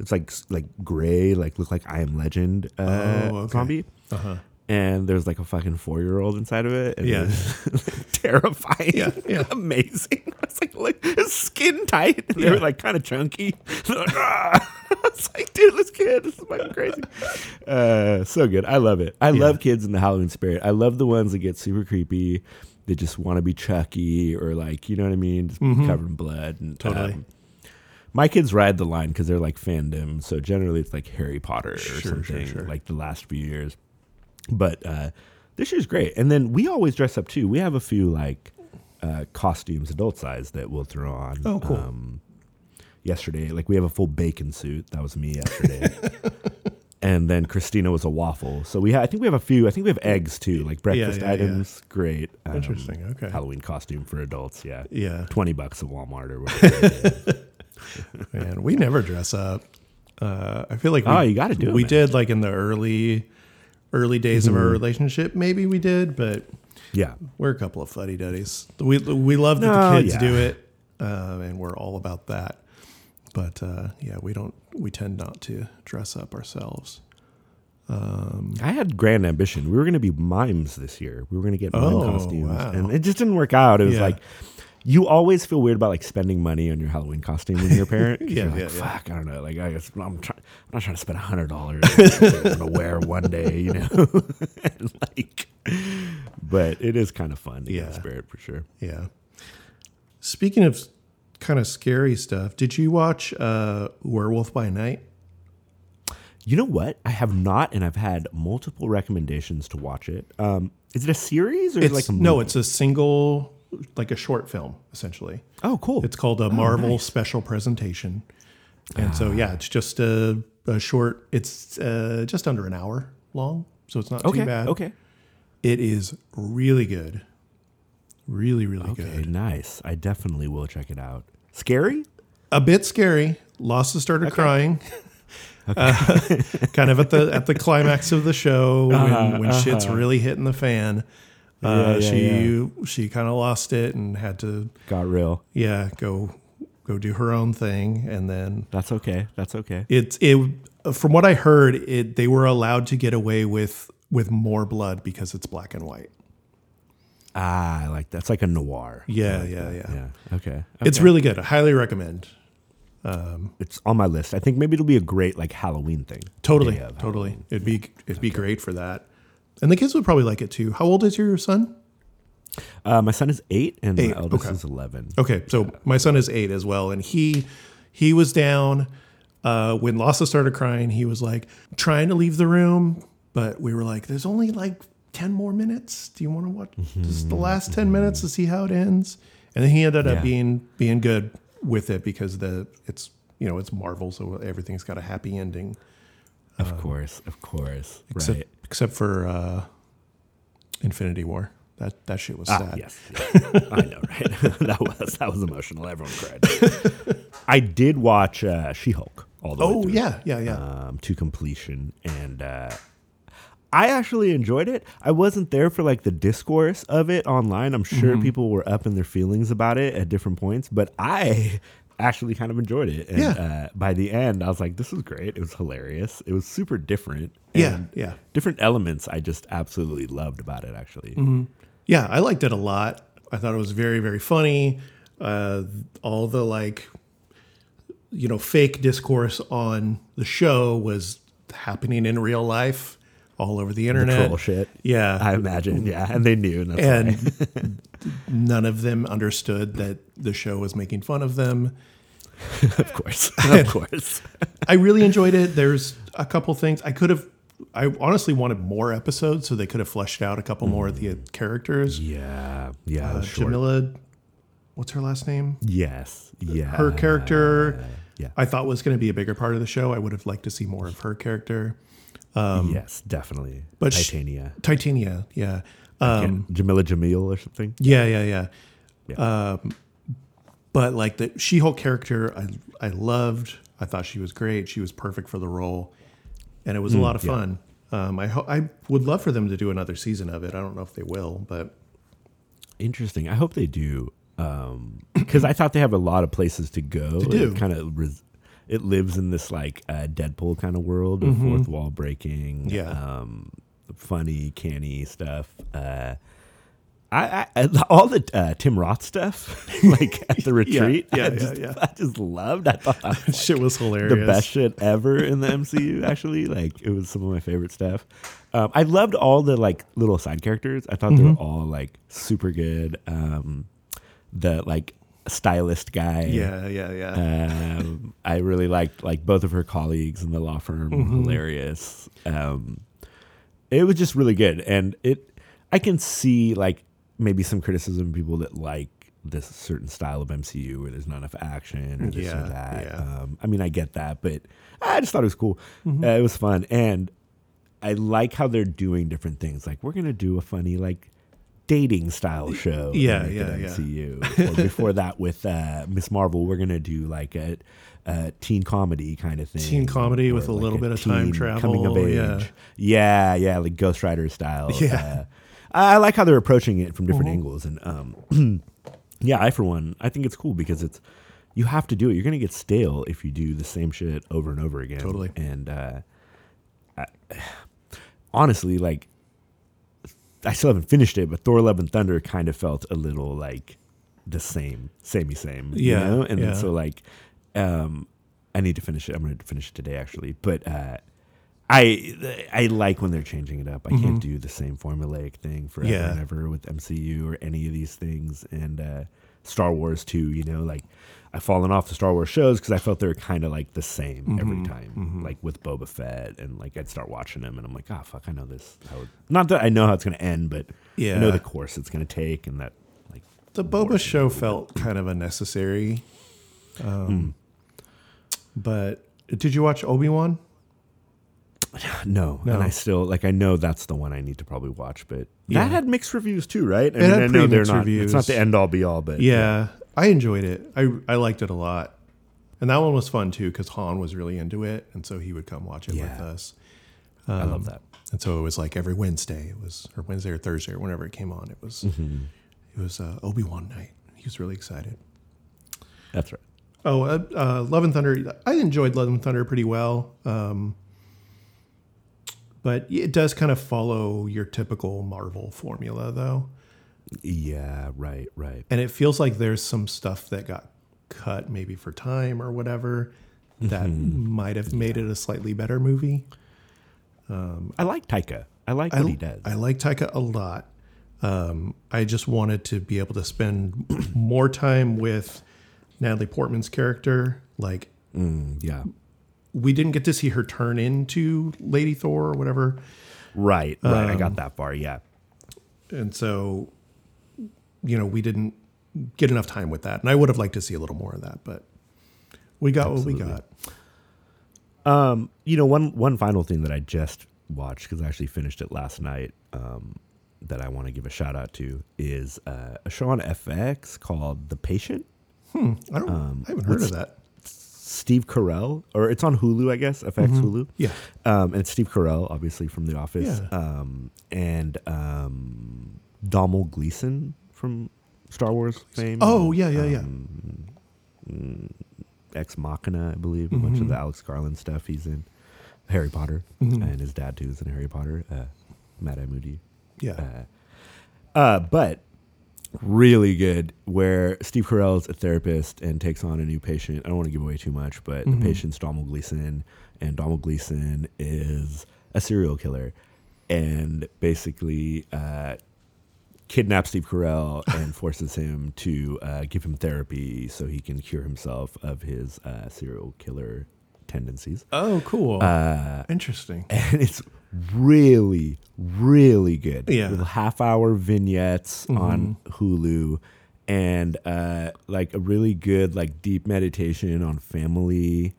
it's like like gray, like looked like I Am Legend uh, Oh, okay. zombie. Uh-huh. And there's like a fucking four year old inside of it. And Yeah. was (laughs) terrifying. Yeah, yeah. (laughs) Amazing. (laughs) It's like it's skin tight. And they Yeah. were like kind of chunky. Like, "Ah." It's like, dude, this kid, this is fucking crazy. Uh, so good. I love it. I Yeah. love kids in the Halloween spirit. I love the ones that get super creepy. They just want to be Chucky or like, you know what I mean? Just covered in blood. And, Mm-hmm. Totally. um, my kids ride the line because they're like fandom. So generally it's like Harry Potter or Sure, sure, something sure. like the last few years. But uh, this year's great. And then we always dress up too. We have a few like uh, costumes, adult size, that we'll throw on. Oh, cool. Um, yesterday, like we have a full bacon suit. That was me yesterday. (laughs) and then Christina was a waffle. So we ha- I think we have a few. I think we have eggs too, like breakfast yeah, yeah. items. Great. Um, Interesting, okay. Halloween costume for adults. Yeah. Yeah, 20 bucks at Walmart or whatever. (laughs) man, we never dress up. Uh, I feel like we, Oh, you gotta do it, We man. did like in the early, early days of Mm-hmm. our relationship. Maybe we did, but yeah. we're a couple of fuddy duddies. We we love that No, the kids yeah. do it, uh, and we're all about that. But uh, yeah, we don't. We tend not to dress up ourselves. I had grand ambition. We were going to be mimes this year. We were going to get mime Oh, costumes, wow. and it just didn't work out. It was Yeah. like you always feel weird about like spending money on your Halloween costume when you're a (laughs) parent. Yeah, you're like, yeah, yeah. fuck, I don't know. Like I guess I'm trying. I'm not trying to spend a hundred dollars. I'm to wear one day, you know. (laughs) and like, but it is kind of fun to get Yeah. in spirit for sure. Yeah. Speaking of kind of scary stuff, did you watch uh, Werewolf by Night? You know what? I have not, and I've had multiple recommendations to watch it. Um, is it a series or It's like a no, it's a single, like a short film, essentially. oh cool. It's called a Marvel Special Presentation, and so yeah, it's just a, a short. It's uh, just under an hour long, so it's not okay. too bad. Okay. It is really good, really really Okay. good. Nice. I definitely will check it out. Scary? A bit scary. Losta started crying. (laughs) Uh, (laughs) kind of at the at the climax of the show when, when shit's really hitting the fan. Uh, Uh-huh, Yeah, yeah, she she kind of lost it and had to Got real. yeah go go do her own thing and then That's okay. That's okay. it's it from what I heard it they were allowed to get away with with more blood because it's black and white. Ah, I like that. It's like a noir. Yeah, like yeah, yeah. Yeah. Okay. It's really good. I highly recommend. it's on my list. I think maybe it'll be a great like Halloween thing. Totally, totally. Halloween. It'd be it'd be great for that, and the kids would probably like it too. How old is your son? Uh, my son is eight, and Eight, my eldest okay. is eleven. Okay, so my son is eight as well, and he he was down uh, when Lassa started crying. He was like trying to leave the room, but we were like, "There's only like ten more minutes. Do you want to watch just the last ten minutes to see how it ends?" And then he ended up Yeah. being being good with it because the it's you know it's Marvel, so everything's got a happy ending, Of course, of course, except right? Except for uh, Infinity War. That that shit was Ah, sad. yes, yes. I know, right? (laughs) that was that was emotional. Everyone cried. (laughs) I did watch uh, She Hulk all the way Oh yeah, yeah, yeah. um, to completion, and uh, I actually enjoyed it. I wasn't there for like the discourse of it online. I'm sure Mm-hmm. people were up in their feelings about it at different points, but I actually kind of enjoyed it. And Yeah. uh, by the end, I was like, "This is great. It was hilarious. It was super different. yeah, yeah. different elements. I just absolutely loved about it. Actually, Mm-hmm. Yeah, I liked it a lot. I thought it was very, very funny. Uh, all the like, you know, fake discourse on the show was happening in real life, all over the internet. troll shit. Yeah, I imagine, yeah, and they knew, and that's and (laughs) none of them understood that the show was making fun of them. (laughs) of course, (laughs) of course. I really enjoyed it. There's a couple things I could have. I honestly wanted more episodes, so they could have fleshed out a couple more of the characters. yeah, yeah. Uh. Jameela, what's her last name? Yes, yeah. her character yeah. I thought was going to be a bigger part of the show. I would have liked to see more of her character. Yes, definitely. Um, but sh- Titania, Titania, yeah. Um, Jameela Jamil or something. yeah, yeah, yeah. Yeah. Um, but like the She-Hulk character, I I loved. I thought she was great. She was perfect for the role, and it was a lot of yeah. fun. Um, I ho- I would love for them to do another season of it. I don't know if they will, but Interesting. I hope they do, because I thought they have a lot of places to go. They do. kind of. Res- it lives in this like uh, Deadpool kind of world of fourth wall breaking, Mm-hmm. Yeah. um, funny, canny stuff. Uh, I, I all the uh, Tim Roth stuff, (laughs) like at the (laughs) retreat. yeah, I yeah, just, yeah. I just loved. I thought that was (laughs) shit was hilarious. the best shit ever in the MCU. Actually, like it was some of my favorite stuff. Um, I loved all the like little side characters. I thought they Mm-hmm. were all like super good. Um, the like stylist guy. Yeah, yeah, yeah. Um, I really liked like both of her colleagues in the law firm. Mm-hmm. Hilarious. Um, it was just really good, and it. I can see like maybe some criticism of people that like this certain style of MCU where there's not enough action or this Yeah, or that. yeah. Um, I mean, I get that, but I just thought it was cool. Mm-hmm. Uh, it was fun, and I like how they're doing different things. Like we're gonna do a funny like dating style show. Yeah, yeah, yeah. MCU. or before that, with uh, Miss Marvel, we're gonna do like a, a teen comedy kind of thing. Teen comedy Or with a like little bit of time travel, coming of age. yeah. yeah, yeah, like Ghost Rider style. Yeah. Uh, I like how they're approaching it from different Mhm. angles, and um, (clears throat) yeah, I for one, I think it's cool because it's you have to do it. You're gonna get stale if you do the same shit over and over again. Totally. And uh, I, (sighs) honestly, like I still haven't finished it, but Thor: Love and Thunder kind of felt a little like the same, samey same. Yeah, You know? And yeah. so like, um, I need to finish it. I'm going to finish it today actually, but uh, I I like when they're changing it up. I can't do the same formulaic thing forever Mm-hmm. Yeah. and ever with MCU or any of these things. And uh, Star Wars too. You know, like I've fallen off the Star Wars shows because I felt they were kind of like the same Mm-hmm. every time. Like with Boba Fett, and like I'd start watching them, and I'm like, ah, fuck, I know this. How it, not that I know how it's going to end, but yeah. I know the course it's going to take, and that like The Boba show felt kind of unnecessary. Um, But did you watch Obi Wan? no, (sighs) No. and I still like I know that's the one I need to probably watch, but Yeah. that had mixed reviews too, right? I It had I know pretty they're mixed not. reviews. It's not the end all be all, but Yeah, I enjoyed it. I I liked it a lot, and that one was fun too because Han was really into it, and so he would come watch it with Yeah. us. I Um, love that. And so it was like every Wednesday, it was or Wednesday or Thursday or whenever it came on. It was Mm-hmm. it was uh, Obi Wan night. He was really excited. That's right. Oh, uh, uh, Love and Thunder. I enjoyed Love and Thunder pretty well, um, but it does kind of follow your typical Marvel formula, though, Yeah, right, right. and it feels like there's some stuff that got cut maybe for time or whatever that might have made it a slightly better movie. I like Taika. I like what he does. I like Taika a lot. Um, I just wanted to be able to spend (clears throat) more time with Natalie Portman's character. Like Mm, yeah. we didn't get to see her turn into Lady Thor or whatever, Right. Right. I Um, got that far. Yeah. and so you know we didn't get enough time with that. And I would have liked to see a little more of that, but we got what we got. Um, you know, one one final thing that I just watched because I actually finished it last night. Um, that I want to give a shout out to is uh, a show on FX called The Patient. I don't. Um, I haven't heard of that. Steve Carell, or it's on Hulu, I guess. FX Hulu. Yeah. Um, and Steve Carell, obviously from The Office. Yeah. Um, and um, Domhnall Gleeson from Star Wars fame. Oh yeah, yeah, yeah. Ex Machina, I believe, a bunch of the Alex Garland stuff he's in. Harry Potter, and his dad too is in Harry Potter. Uh, Mad Eye Moody. yeah. Uh, but really good. Where Steve Carell's a therapist and takes on a new patient. I don't want to give away too much, but the patient's Domhnall Gleeson, and Domhnall Gleeson is a serial killer, and basically uh, kidnaps Steve Carell and forces him to uh, give him therapy so he can cure himself of his uh, serial killer tendencies. oh, cool. Uh, Interesting. (laughs) and it's really, really good. Yeah. Mm-hmm. Little half hour vignettes on Hulu and uh, like a really good, like deep meditation on family,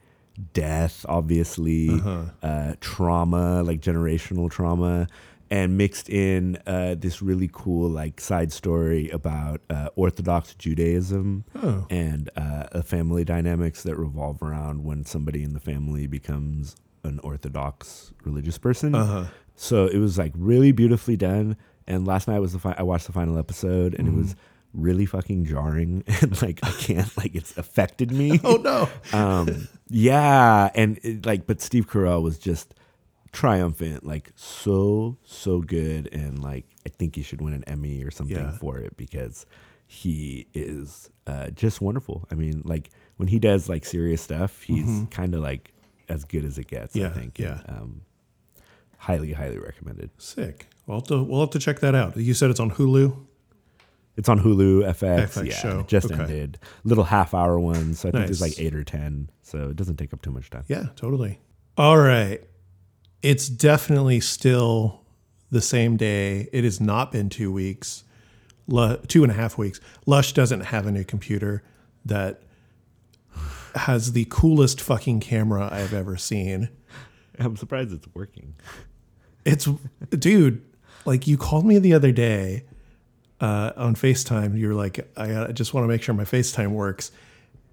death, obviously, Uh-huh. uh, trauma, like generational trauma. And mixed in uh, this really cool like side story about uh, Orthodox Judaism Oh. and uh, a family dynamics that revolve around when somebody in the family becomes an Orthodox religious person. Uh-huh. So it was like really beautifully done. And last night was the fi- I watched the final episode, and it was Mm-hmm. really fucking jarring. (laughs) and like I can't like it's affected me. (laughs) Oh no. um, yeah, and it, like, but Steve Carell was just triumphant, like so so good, and like I think he should win an Emmy or something Yeah. for it because he is uh, just wonderful. I mean, like when he does like serious stuff, he's kind of like as good as it gets. I Mm-hmm. Think. yeah. Um, highly highly recommended. Sick. We'll have to we'll have to check that out. You said it's on Hulu. It's on Hulu, FX. FX yeah, show. just Okay. ended. Little half hour ones. So I think there's like eight or ten. So it doesn't take up too much time. Yeah, totally. All right. It's definitely still the same day. It has not been two weeks, two and a half weeks. Lush doesn't have a new computer that has the coolest fucking camera I've ever seen. I'm surprised it's working. It's, dude, like you called me the other day uh, on FaceTime. You were like, I, I just want to make sure my FaceTime works.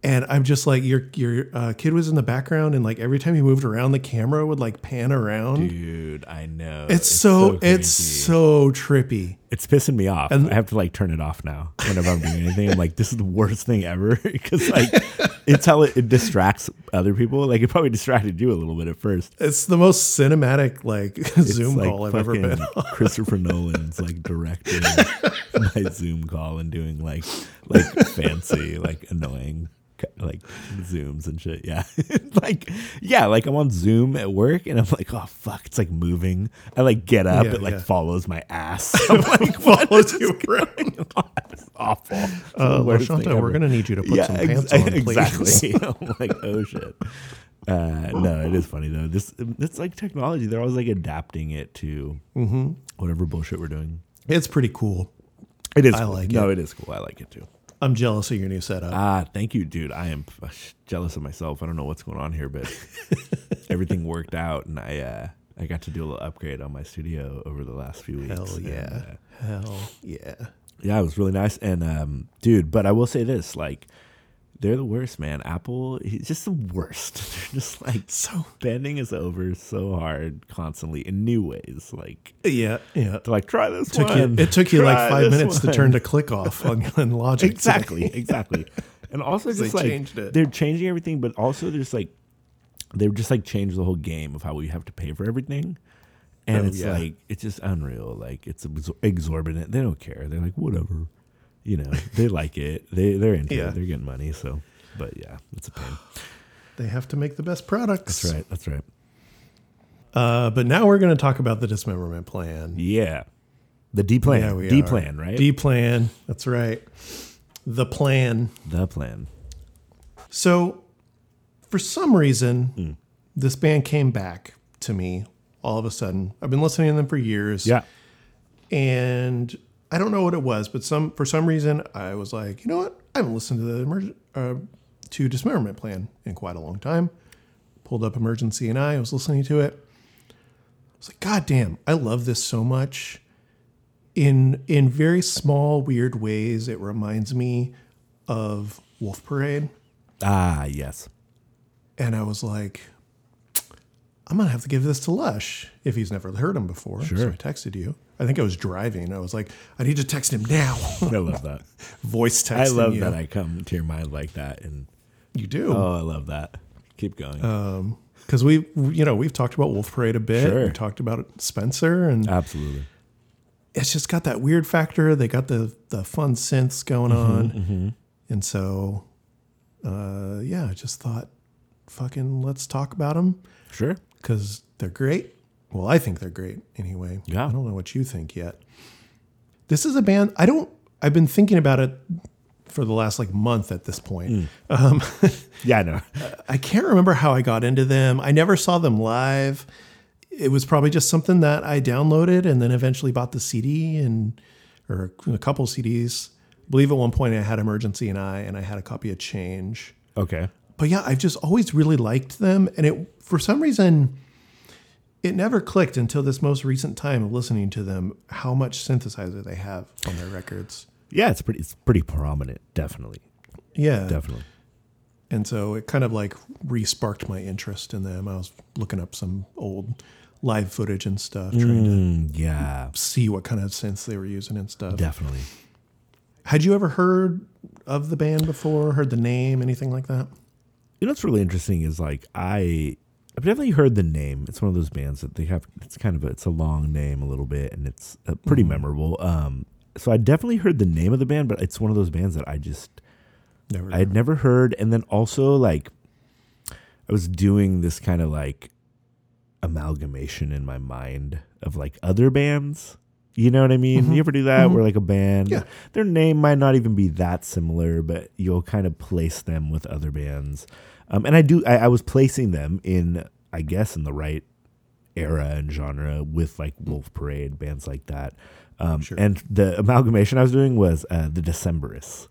And I'm just like, your your uh, kid was in the background, and like every time he moved around, the camera would like pan around. Dude, I know. it's, so, it's so trippy. it's pissing me off. And- I have to like turn it off now whenever I'm doing anything. I'm like, this is the worst thing ever (laughs) because like (laughs) it's how it, it distracts other people. Like it probably distracted you a little bit at first. It's the most cinematic like (laughs) Zoom like call I've ever been. on. Christopher Nolan's like directing my Zoom call and doing like like fancy like annoying (laughs) like zooms and shit. Yeah, (laughs) like yeah, like I'm on Zoom at work and I'm like, oh fuck, it's like moving. I like get up, Yeah, it like yeah. follows my ass. (laughs) I'm like, Follows you? It's awful. Uh, thing we're gonna need you to put some ex- pants on, please. exactly. I'm like, oh shit. Uh, no, it is funny though. This it's like technology. They're always like adapting it to Mm-hmm. whatever bullshit we're doing. It's pretty cool. It is. I cool. like No, it is cool. I like it too. I'm jealous of your new setup. Ah, thank you, dude. I am uh, jealous of myself. I don't know what's going on here, but (laughs) everything worked out, and I uh, I got to do a little upgrade on my studio over the last few weeks. Hell and, yeah. uh, Hell yeah. yeah, it was really nice. And um, dude, but I will say this: like, they're the worst, man. Apple, is just the worst. (laughs) They're just like So bending us over so hard constantly in new ways. Like, yeah, yeah. they're like, try this Took one. you, it took you (laughs) Try like five minutes to turn to click off on, (laughs) on Logic. exactly exactly and also just like changed it. they're changing everything but also there's like they've just like changed the whole game of how we have to pay for everything and Oh, it's yeah. like it's just unreal like it's exorbitant they don't care they're like whatever you know they like it they they're into Yeah. it they're getting money so But yeah, it's a pain. They have to make the best products. That's right. That's right. Uh, but now we're going to talk about the dismemberment plan. Yeah. The D plan. Yeah, D are. plan, right? D plan. That's right. The plan. the plan. So, for some reason, Hmm. this band came back to me all of a sudden. I've been listening to them for years. Yeah. and I don't know what it was, but some for some reason I was like, you know what? I haven't listened to the emerg- uh, to dismemberment plan in quite a long time. Pulled up emergency and I, I was listening to it. I was like, God damn, I love this so much. In in very small, weird ways, it reminds me of Wolf Parade. Ah, yes. And I was like, I'm gonna have to give this to Lush if he's never heard him before. So Sure. I texted you. I think I was driving. I was like, I need to text him now. (laughs) I love that. (laughs) Voice text. I love you. that I come to your mind like that. And you do oh, I love that. Keep going. Um, because we, you know, we've talked about Wolf Parade a bit. Sure. We talked about Spencer, and Absolutely. it's just got that weird factor. They got the the fun synths going Mm-hmm, on, and so, uh, yeah, I just thought, fucking, let's talk about them. Sure. Because they're great. Well, I think they're great anyway. Yeah. I don't know what you think yet. This is a band I don't. I've been thinking about it for the last like month at this point. Mm. Um, (laughs) yeah, I know. (laughs) I can't remember how I got into them. I never saw them live. It was probably just something that I downloaded and then eventually bought the CD and or a couple CDs. I believe at one point I had Emergency and I and I had a copy of Change. Okay. But yeah, I've just always really liked them, and it for some reason it never clicked until this most recent time of listening to them how much synthesizer they have on their records. Yeah, it's pretty. It's pretty prominent. Definitely. Yeah, Definitely. and so it kind of like re-sparked my interest in them. I was looking up some old live footage and stuff, trying Mm, yeah. see what kind of synths they were using and stuff. Definitely. Had you ever heard of the band before? Heard the name? Anything like that? You know what's really interesting is like I I've definitely heard the name. It's one of those bands that they have. It's kind of a, it's a long name a little bit, and it's uh, pretty memorable. Um, so I definitely heard the name of the band, but it's one of those bands that I just Never. I had never heard. And then also like I was doing this kind of like amalgamation in my mind of like other bands. You know what I mean? You ever do that where like a band, Yeah. their name might not even be that similar, but you'll kind of place them with other bands. Um, and I do, I, I was placing them in, I guess, in the right era and genre with like Wolf Parade, bands like that. Um, Sure. And the amalgamation I was doing was uh, the Decemberists.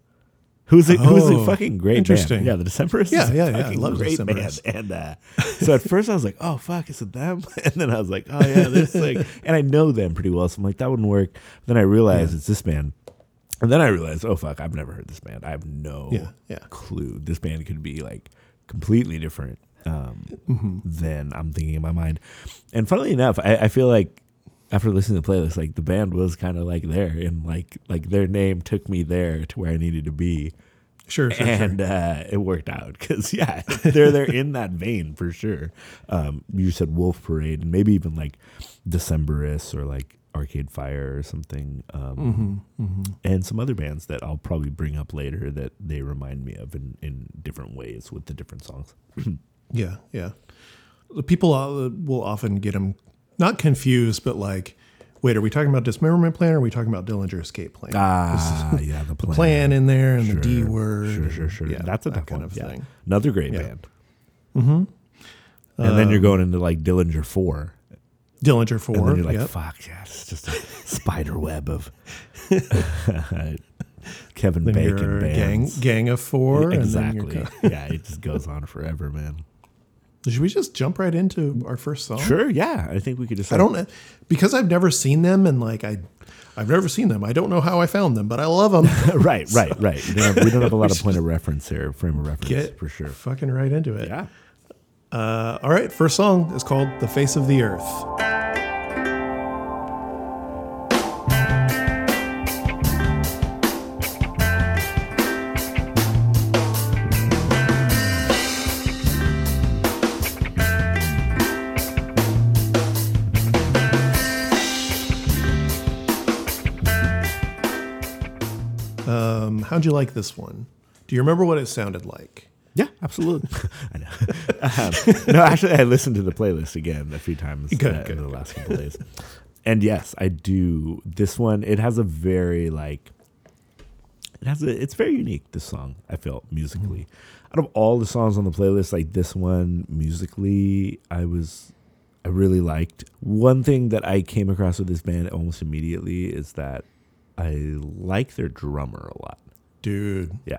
Who's a, who's a Oh, fucking great interesting. band. Yeah, the Decemberists. Yeah, is a yeah, yeah. I fucking love great band. Decemberists. And uh, so at first I was like, oh fuck, is it them? (laughs) And then I was like, oh yeah, this like, (laughs) and I know them pretty well, so I'm like, that wouldn't work. Then I realized it's this band, and then I realized, oh fuck, I've never heard this band. I have no Yeah, yeah. clue. This band could be like completely different um, Mm-hmm. than I'm thinking in my mind. And funnily enough, I, I feel like after listening to the playlist, like the band was kind of like there, and like like their name took me there to where I needed to be Sure, sure, sure. and uh, it worked out because (laughs) yeah, they're they're in that vein for sure. Um, you said Wolf Parade and maybe even like Decemberists or like Arcade Fire or something, um, Mm-hmm, and some other bands that I'll probably bring up later that they remind me of in, in different ways with the different songs. (clears throat) Yeah, yeah. The people uh, will often get them not confused, but like, wait, are we talking about dismemberment plan or are we talking about Dillinger escape plan? Ah, (laughs) yeah, the plan. plan in there and the D word. Sure, sure, sure. Yeah, that's a that kind one. of yeah. thing. Another great Yeah. band. Mm-hmm. and Um, then you're going into like Dillinger Four. Dillinger And four. then you're like, yep. fuck, yeah, it's just a (laughs) spider web of (laughs) Kevin Then Bacon you're gang bands. gang of four. And exactly. yeah, it just goes on forever, man. Should we just jump right into our first song? Sure, yeah. I think we could just. I don't because I've never seen them and like I, I've never seen them. I don't know how I found them, but I love them. (laughs) right, right, right. We don't have, we don't have a lot of (laughs) point of reference here, frame of reference Get for sure. fucking right into it. Yeah. Uh, all right, first song is called "The Face of the Earth." How'd you like this one? Do you remember what it sounded like? Yeah, absolutely. (laughs) I know. um, no, actually, I listened to the playlist again a few times Good, uh, good, in the last couple of days. And yes, I do. This one, it has a very like, it has a. It's very unique. This song, I felt musically. Out of all the songs on the playlist, like this one musically, I was, I really liked. One thing that I came across with this band almost immediately is that I like their drummer a lot. Dude, Yeah,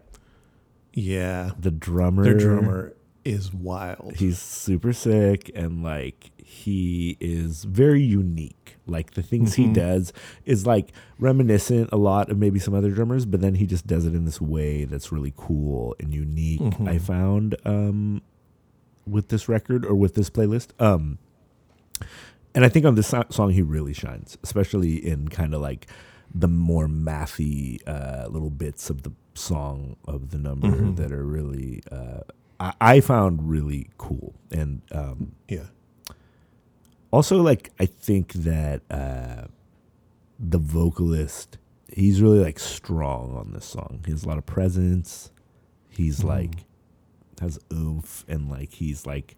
yeah. the drummer. Their drummer is wild. he's super sick and like he is very unique like the things he does is like reminiscent a lot of maybe some other drummers but then he just does it in this way that's really cool and unique i found um with this record or with this playlist um and i think on this song he really shines especially in kind of like the more mathy uh, little bits of the song of the number that are really uh, I, I found really cool. And um, yeah. also like i think that uh the vocalist he's really like strong on this song. He has a lot of presence. He's like has oomph and like he's like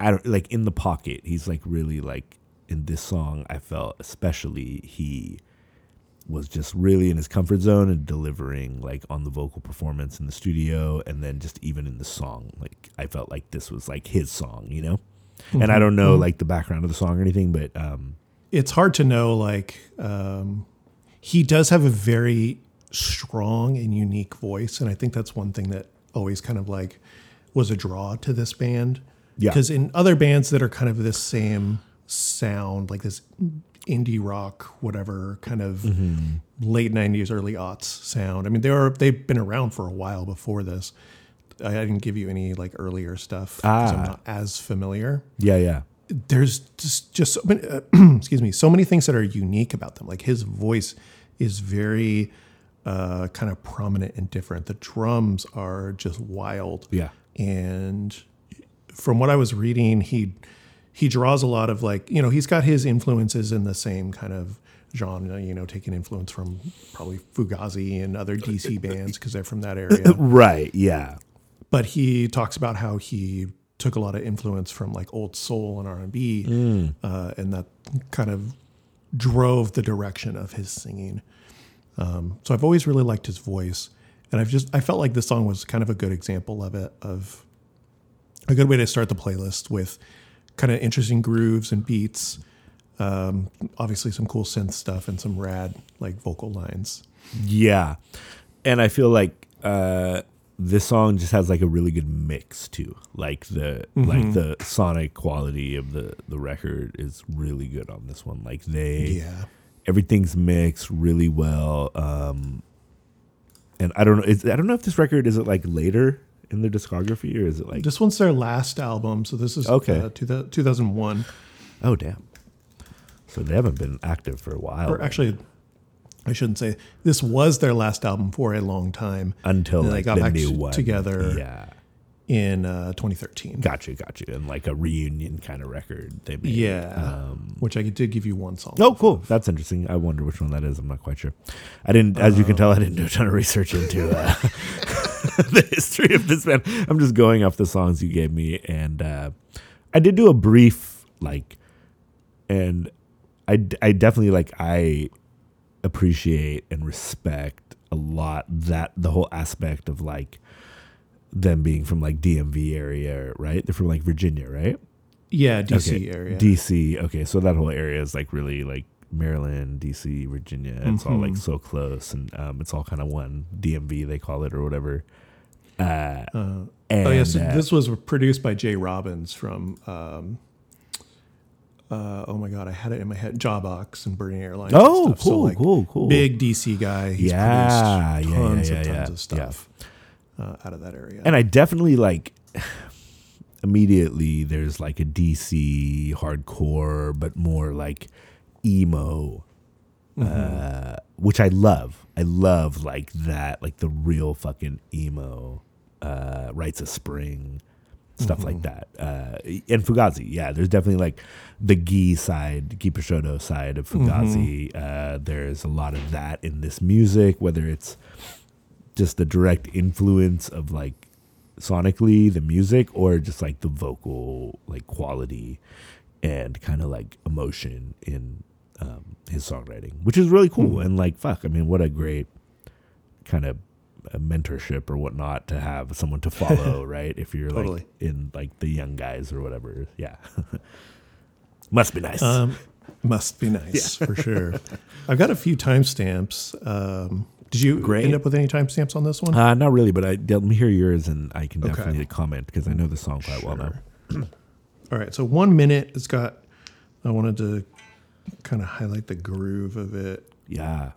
i don't like in the pocket he's like really like in this song i felt especially he was just really in his comfort zone and delivering like on the vocal performance in the studio and then just even in the song like i felt like this was like his song you know and i don't know like the background of the song or anything but um It's hard to know. Like, um, he does have a very strong and unique voice, and I think that's one thing that always kind of like was a draw to this band. Yeah. Because in other bands that are kind of this same sound, like this indie rock, whatever kind of Mm-hmm. late '90s, early aughts sound. I mean, they are they've been around for a while before this. I didn't give you any like earlier stuff because I'm Ah. not as familiar yeah yeah there's just just so many, uh, (clears throat) excuse me so many things that are unique about them like his voice is very uh, kind of prominent and different the drums are just wild Yeah. and from what i was reading he he draws a lot of like you know he's got his influences in the same kind of genre you know taking influence from probably fugazi and other dc (laughs) bands because they're from that area. Right yeah. But he talks about how he took a lot of influence from like old soul and r&b uh, and that kind of drove the direction of his singing. Um, so i've always really liked his voice and i've just i felt like this song was kind of a good example of it of a good way to start the playlist with kind of interesting grooves and beats um, obviously some cool synth stuff and some rad like vocal lines Yeah. And I feel like uh this song just has like a really good mix too. Like the like the sonic quality of the the record is really good on this one. Like they yeah everything's mixed really well. Um and I don't know is, I don't know if this record is it like later in their discography or is it like This one's their last album, so this is Okay. uh, two 2001. oh damn. So they haven't been active for a while. Or actually, I shouldn't say this was their last album for a long time until and they got the back new t- one. together. Yeah. In uh, 2013. Got you, got you. And like a reunion kind of record they made. Yeah, which I did give you one song. Oh, cool. That's interesting. I wonder which one that is. I'm not quite sure. I didn't, as you can tell, I didn't do a ton of research into uh, (laughs) the history of this band. I'm just going off the songs you gave me, and uh, I did do a brief like, and I, I definitely like I appreciate and respect a lot that the whole aspect of like them being from like DMV area, right? They're from like Virginia, right? Yeah, DC Okay, area. DC. Okay, so that whole area is like really like Maryland, DC, Virginia. It's all like so close, and um, it's all kind of one DMV they call it or whatever. Uh, and, oh yeah, so uh, this was produced by J. Robbins from. Um, uh, oh my god, I had it in my head. Jawbox and Burning Airlines. Oh, stuff. So, cool, like, cool, cool. Big DC guy. He's Yeah, produced yeah, yeah, tons yeah, and yeah, tons of yeah. Uh, out of that area. and I definitely like (sighs) immediately there's like a DC hardcore, but more like emo, uh, which I love. I love like that, like the real fucking emo, uh, Rites of Spring, stuff like that. Uh, and Fugazi, yeah, there's definitely like the Guy side, Guy Picciotto side of Fugazi. Uh, there's a lot of that in this music, whether it's just the direct influence of like sonically the music or just like the vocal like quality and kind of like emotion in um, his songwriting, which is really cool. And like, fuck, I mean, what a great kind of a mentorship or whatnot to have someone to follow, (laughs) right? If you're Totally. like in like the young guys or whatever, yeah, (laughs) must be nice. Um, must be nice (laughs) for sure. I've got a few timestamps. Um, did you Great. end up with any timestamps on this one? Uh, not really, but I let me hear yours, and I can definitely comment because I know the song quite well now. (clears throat) All right, so one minute. It's got. I wanted to kind of highlight the groove of it. Yeah,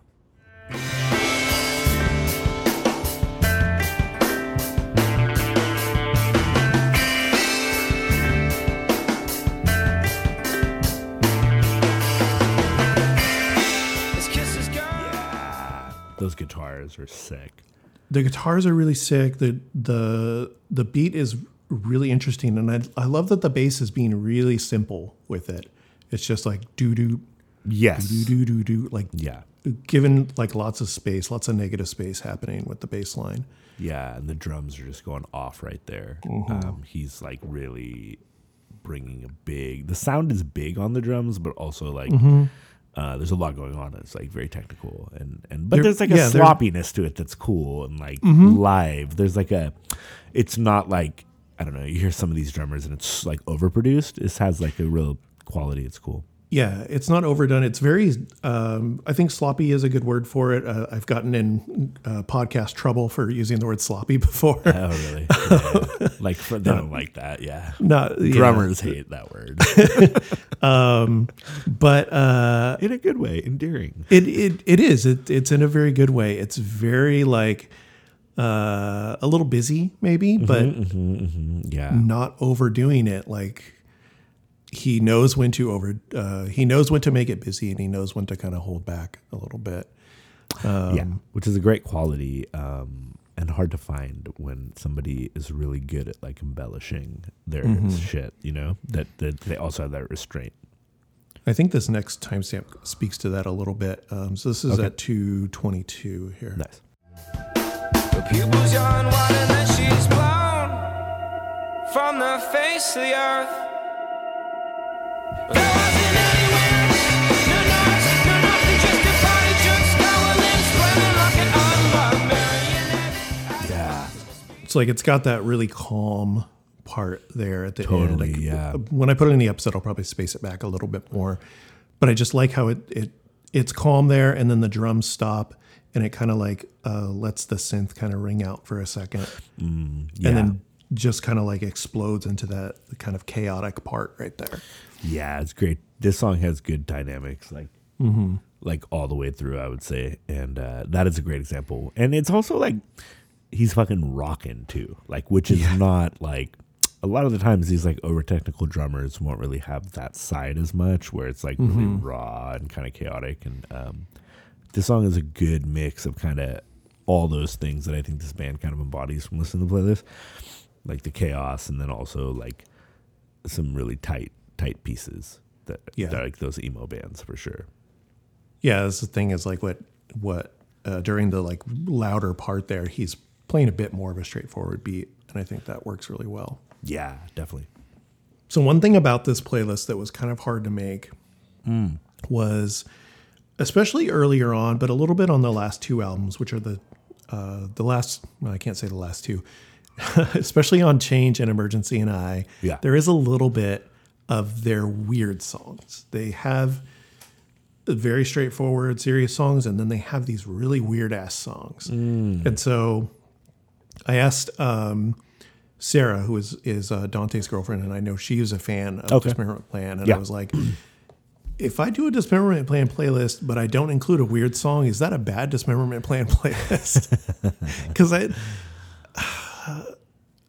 those guitars are sick. The guitars are really sick. the the The beat is really interesting, and I I love that the bass is being really simple with it. It's just like doo doo Yes, doo doo doo doo, like yeah, given like lots of space, lots of negative space happening with the bass line. yeah, and the drums are just going off right there. Mm-hmm. Um, he's like really bringing a big. The sound is big on the drums, but also like. Mm-hmm. Uh, there's a lot going on. It's like very technical and and but There- there's like a yeah, sloppiness to it that's cool and like Mm-hmm. live. There's like a, it's not like I don't know. You hear some of these drummers and it's like overproduced. This has like a real quality. It's cool. Yeah, it's not overdone. It's very, um, I think sloppy is a good word for it. Uh, I've gotten in uh, podcast trouble for using the word sloppy (laughs) before. Oh really? Yeah. (laughs) (laughs) like for, they don't like that. Yeah. Not yeah. Drummers hate that word (laughs) but uh, in a good way, endearing. it, it it is. It, it's in a very good way. It's very like uh, a little busy, maybe, but Yeah. not overdoing it. Like he knows when to over. Uh, he knows when to make it busy, and he knows when to kind of hold back a little bit. yeah, which is a great quality um, and hard to find when somebody is really good at like embellishing their shit. You know that, that they also have that restraint. I think this next timestamp speaks to that a little bit. Um, so this is Okay. at 222 here. Nice. Her pupils yawn wide and then she's blown from the face of the earth. It's like it's got that really calm part there at the Totally, end. Like, yeah. When I put it in the episode, I'll probably space it back a little bit more. But I just like how it it it's calm there, and then the drums stop, and it kind of like uh, lets the synth kind of ring out for a second, Yeah. and then just kind of like explodes into that kind of chaotic part right there. Yeah, it's great. This song has good dynamics, like like all the way through. I would say, and uh, that is a great example. And it's also like he's fucking rocking too, like which is not like a lot of the times these like over technical drummers won't really have that side as much, where it's like really raw and kind of chaotic. And um, this song is a good mix of kind of all those things that I think this band kind of embodies from listening to the playlist, like the chaos, and then also like some really tight tight pieces that, Yeah. that like those emo bands for sure. Yeah, that's the thing is like what what uh, during the like louder part there, he's playing a bit more of a straightforward beat, and I think that works really well. Yeah, definitely. So one thing about this playlist that was kind of hard to make was, especially earlier on, but a little bit on the last two albums, which are the uh, the last. Well, I can't say the last two, (laughs) especially on Change and Emergency and I. Yeah. there is a little bit of their weird songs. They have very straightforward, serious songs, and then they have these really weird ass songs. And so I asked um, Sarah, who is is uh, Dante's girlfriend, and I know she is a fan of Okay. Dismemberment Plan, and Yeah. I was like, if I do a Dismemberment Plan playlist, but I don't include a weird song, is that a bad Dismemberment Plan (laughs) playlist? (laughs) Because I.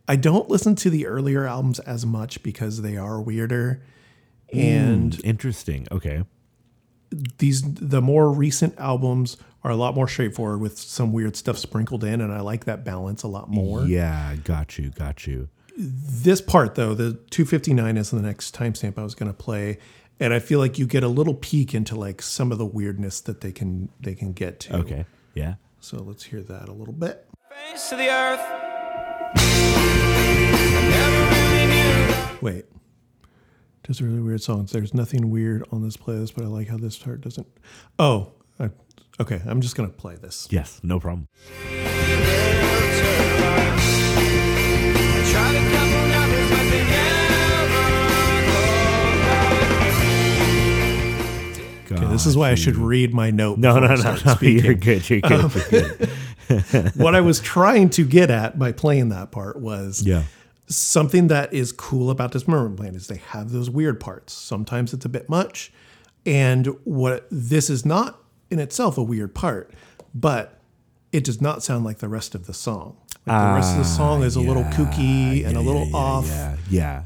I don't listen to the earlier albums as much because they are weirder. And Interesting. Okay. these the more recent albums are a lot more straightforward with some weird stuff sprinkled in and I like that balance a lot more. Yeah, got you, got you. This part though, the 259 is the next timestamp I was going to play and I feel like you get a little peek into like some of the weirdness that they can they can get to. Okay. Yeah. So let's hear that a little bit. Face of the earth. I never really knew. Wait. Just really weird songs. There's nothing weird on this playlist, but I like how this part doesn't. Oh, I, okay. I'm just gonna play this. Yes, no problem. I tried a couple numbers, but they never called back. Okay, this is why I should read my note. No, no, no, no. (laughs) You're good. You're good. you're good. Um, (laughs) what I was trying to get at by playing that part was Yeah. something that is cool about Dismemberment Plan is they have those weird parts. Sometimes it's a bit much, and what this is not in itself a weird part, but it does not sound like the rest of the song. Like the rest of the song is a little kooky and a little Ah, yeah, off. Yeah, yeah.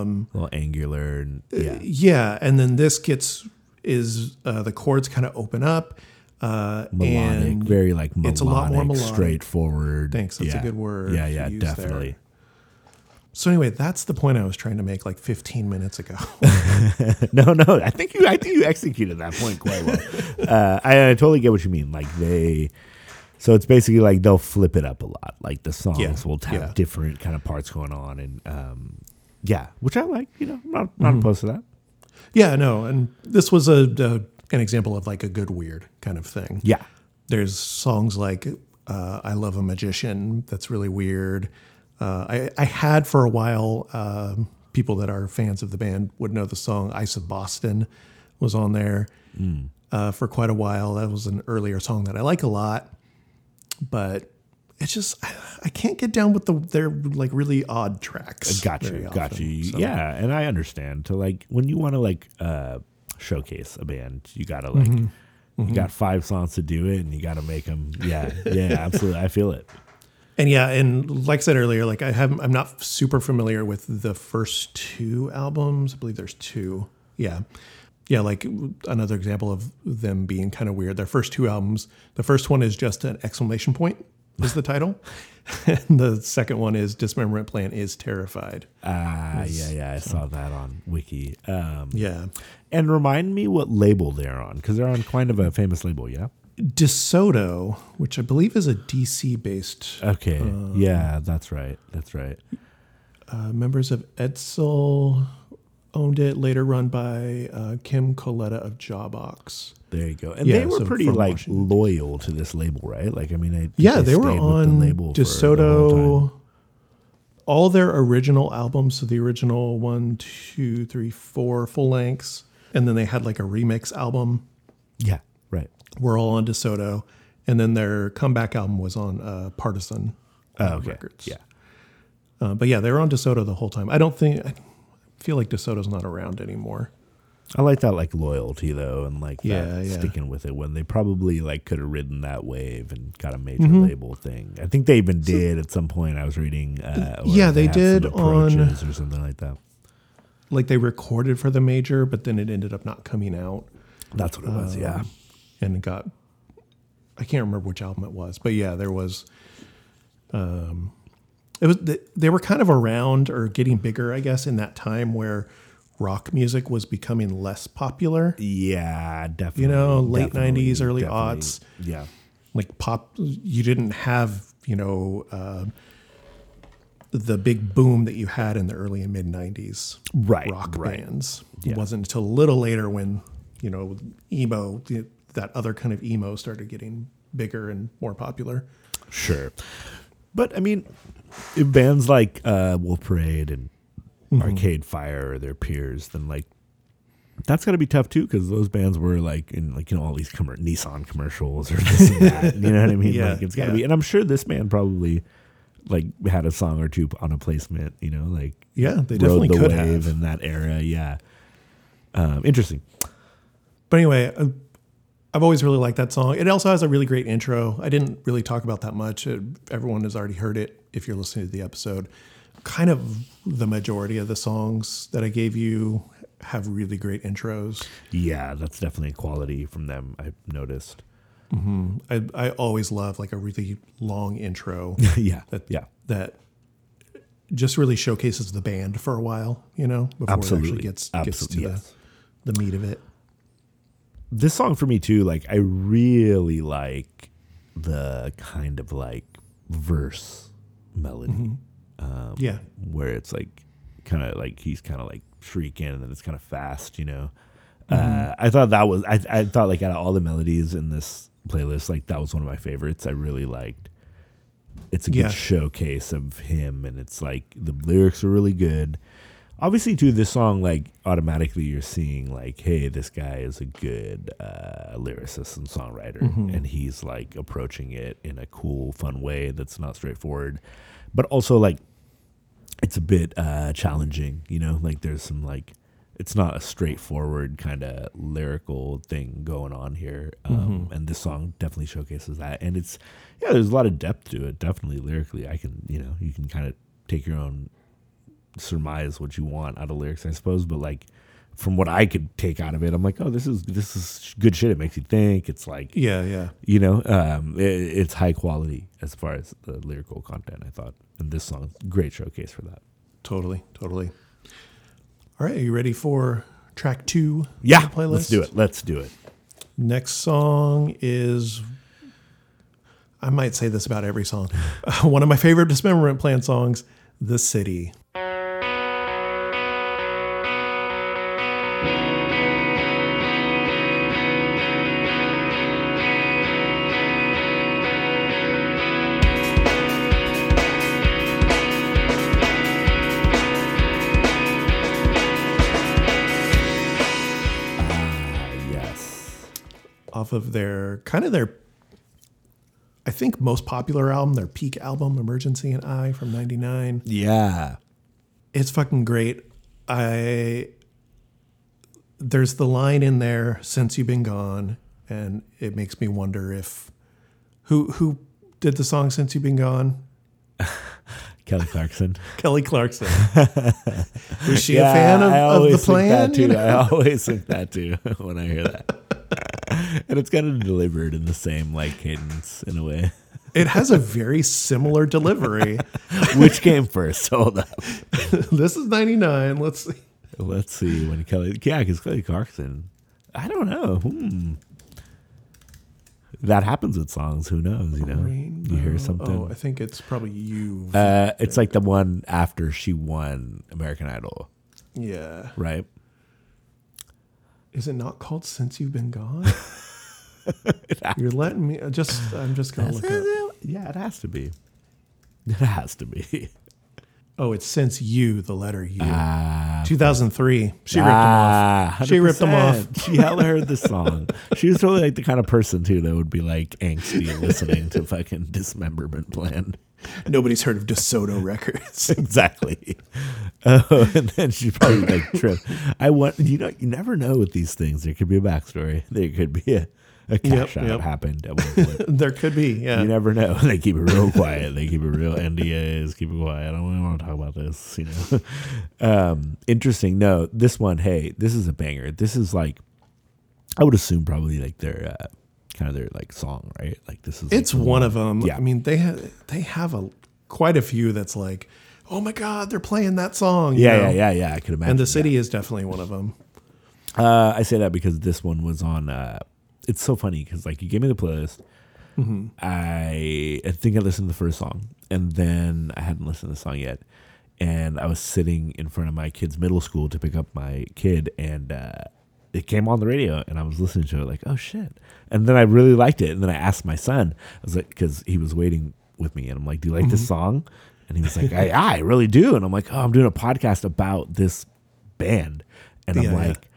Um, a little angular. And, yeah. Yeah, and then this gets is uh, the chords kind of open up. Uh, melodic, and very like melodic, it's a lot more melodic. straightforward. Thanks, that's a good word Yeah, yeah, Definitely. there. So anyway, that's the point I was trying to make like 15 minutes ago. (laughs) No, no, I think you, I think you executed that point quite well. uh, I, I totally get what you mean. Like they, so it's basically like they'll flip it up a lot. Like the songs Yeah, will have yeah. different kind of parts going on, and um, yeah, which I like. You know, I'm not Mm-hmm. not opposed to that. yeah, no, and this was a, a an example of like a good weird kind of thing. Yeah, There's songs like uh, "I Love a Magician" that's really weird. Uh, I I had for a while um, people that are fans of the band would know the song "Ice of Boston" was on there uh, for quite a while. That was an earlier song that I like a lot, but it's just I, I can't get down with the their like really odd tracks. got very you, got often. you. So- Yeah, and I understand. To like when you want to like uh, showcase a band, you gotta like. Mm-hmm. You got five songs to do it, and you got to make them. Yeah, yeah, absolutely. I feel it. And yeah, and like I said earlier, like I haven't, I'm not super familiar with the first two albums. I believe there's two. Yeah, yeah. Like another example of them being kind of weird. Their first two albums. The first one is just an exclamation point is the title, and (laughs) the second one is Dismemberment Plan is terrified. Ah, yeah, yeah. I saw that on Wiki. Um, Yeah, And remind me what label they're on, because they're on kind of a famous label, yeah? DeSoto, which I believe is a DC based. Okay. yeah, that's right. That's right. Uh, members of Edsel owned it. Later run by uh, Kim Coletta of Jawbox. There you go. And Yeah, they were so pretty like Washington. loyal to this label, right? Like, I mean, I Yeah, they, were on the label DeSoto. All their original albums, so the original one, two, three, four full lengths, and then they had like a remix album. Yeah. Were all on DeSoto, and then their comeback album was on uh, Partisan uh, Oh, okay. Records. Yeah. uh, but yeah, they were on DeSoto the whole time. I don't think I feel like DeSoto's not around anymore. I like that like loyalty though, and like Yeah, yeah. sticking with it when they probably like could have ridden that wave and got a major Mm-hmm. label thing. I think they even did at some point. I was reading. Uh, Yeah, they some did on- or something like that. Like they recorded for the major, but then it ended up not coming out. That's what it was. yeah. And it got I can't remember which album it was, but yeah, there was um it was they, were kind of around or getting bigger, I guess, in that time where rock music was becoming less popular. Yeah, definitely. You know, late 90s, early definitely. aughts. Yeah. Like pop you didn't have, you know, uh, the big boom that you had in the early and mid 90s Right, rock right. bands. Yeah. It wasn't until a little later when, you know, emo, that other kind of emo started getting bigger and more popular. Sure. But I mean, if bands like uh, Wolf Parade and Mm-hmm. Arcade Fire or their peers, then like that's got to be tough too because those bands were like in like you know all these commer- Nissan commercials or this and that. you know what I mean? (laughs) Yeah, like it's got to yeah. be. And I'm sure this band probably like had a song or two on a placement. You know, like Yeah, they rode definitely the could wave have. in that era. Yeah. Um, interesting. But anyway, uh, I've always really liked that song. It also has a really great intro. I didn't really talk about that much. Uh, everyone has already heard it if you're listening to the episode. Kind of the majority of the songs that I gave you have really great intros. Yeah, that's definitely a quality from them. I've noticed. I, I always love like a really long intro (laughs) yeah. that yeah. that just really showcases the band for a while, you know, before it actually gets gets to yes. the, the meat of it. This song for me too like i really like the kind of like verse melody um, Yeah. where it's like kind of like he's kind of like shrieking and then it's kind of fast, you know. Mm-hmm. Uh, I thought that was I, I thought like out of all the melodies in this playlist, like that was one of my favorites. I really liked. It's a good Yeah. showcase of him, and it's like the lyrics are really good. Obviously, too, this song like automatically you're seeing like, hey, this guy is a good uh, lyricist and songwriter, and he's like approaching it in a cool, fun way that's not straightforward, but also like it's a bit uh, challenging. You know, like there's some like it's not a straightforward kind of lyrical thing going on here, um, and this song definitely showcases that. And it's yeah, there's a lot of depth to it. Definitely lyrically, I can you know you can kind of take your own surmise what you want out of lyrics, I suppose. But like from what I could take out of it, I'm like, oh, this is this is good shit. It makes you think. It's like Yeah, yeah. you know, um, it, it's high quality as far as the lyrical content. I thought, and this song, great showcase for that. Totally, totally. All right, are you ready for track two? Yeah, playlist? let's do it. Let's do it. Next song is, I might say this about every song. (laughs) one of my favorite Dismemberment Plan songs, "The City." Off of their kind of their I think most popular album, their peak album, Emergency and I from 99. Yeah. It's fucking great. I there's the line in there since you've been gone and it makes me wonder if who who did the song since you've been gone? (laughs) Kelly Clarkson. (laughs) Kelly Clarkson. (laughs) Was she a fan of, I of the always think plan? that you know? I always think that too when I hear that. (laughs) and it's kind of delivered in the same like cadence in a way. It has a very similar delivery. (laughs) Which came first? Hold up. (laughs) this is 99. Let's see. Let's see when Kelly. Yeah, because Kelly Clarkson. I don't know. Hmm. That happens with songs. Who knows? You know, you hear something. Oh, I think it's probably you. Uh, it's like the one after she won American Idol, yeah. right? Is it not called Since You've Been Gone? (laughs) You're letting me just I'm just gonna look up. Yeah, it has to be. It has to be. (laughs) Oh, it's Since You, the letter U. Ah, 2003. She ripped them off. ah, She ripped them off. She hella heard the song. (laughs) She was totally like the kind of person too that would be like angsty listening to fucking dismemberment plan. Nobody's heard of DeSoto Records. (laughs) exactly. (laughs) Oh, and then she probably like tripped. I want you know you never know with these things. There could be a backstory. There could be a, a cash out yep. happened at one (laughs) point. there could be, yeah. You never know. They keep it real quiet. They keep it real NDAs. Keep it quiet. I don't really want to talk about this. You know. um, interesting. No, this one. Hey, this is a banger. This is like, I would assume probably like their uh, kind of their like song, right? Like this is. like, it's one of them. Yeah. I mean, they have they have a quite a few that's like, oh my god, they're playing that song. you Yeah, know? yeah, yeah, yeah. I could imagine. And the that. city is definitely one of them. Uh, I say that because this one was on. Uh, it's so funny because like you gave me the playlist. I, I think I listened to the first song, and then I hadn't listened to the song yet. And I was sitting in front of my kid's middle school to pick up my kid, and uh, it came on the radio, and I was listening to it like, oh shit! And then I really liked it, and then I asked my son, I was like, because he was waiting with me, and I'm like, do you like this mm-hmm. song? And he was like, I, (laughs) I really do. And I'm like, oh, I'm doing a podcast about this band, and I'm like, yeah.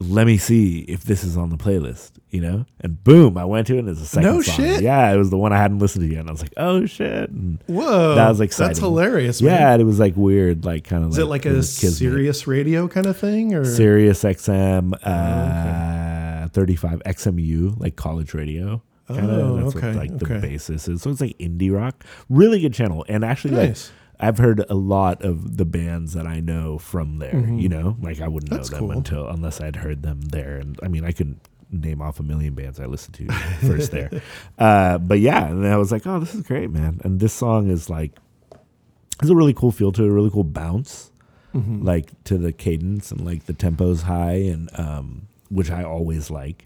Like let me see if this is on the playlist, you know? And boom, I went to it and it's a second No song. shit? Yeah, it was the one I hadn't listened to yet. And I was like, oh shit. And Whoa, that was exciting. That's hilarious. Man. yeah, and it was like weird, like kind of Is it like a Sirius radio kind of thing, or Sirius XM, uh, 35 XMU, like college radio. Kinda. Oh, That's okay, what like the basis is. So it's like indie rock. Really good channel. And actually Nice. like I've heard a lot of the bands that I know from there, you know? Like I wouldn't Mm-hmm. That's know them cool. until unless I'd heard them there. And I mean I could name off a million bands I listened to (laughs) first there. Uh, but yeah, and I was like, Oh, this is great, man. And this song is like it's a really cool feel to it, a really cool bounce. Mm-hmm. Like to the cadence and like the tempo's high and um which I always like.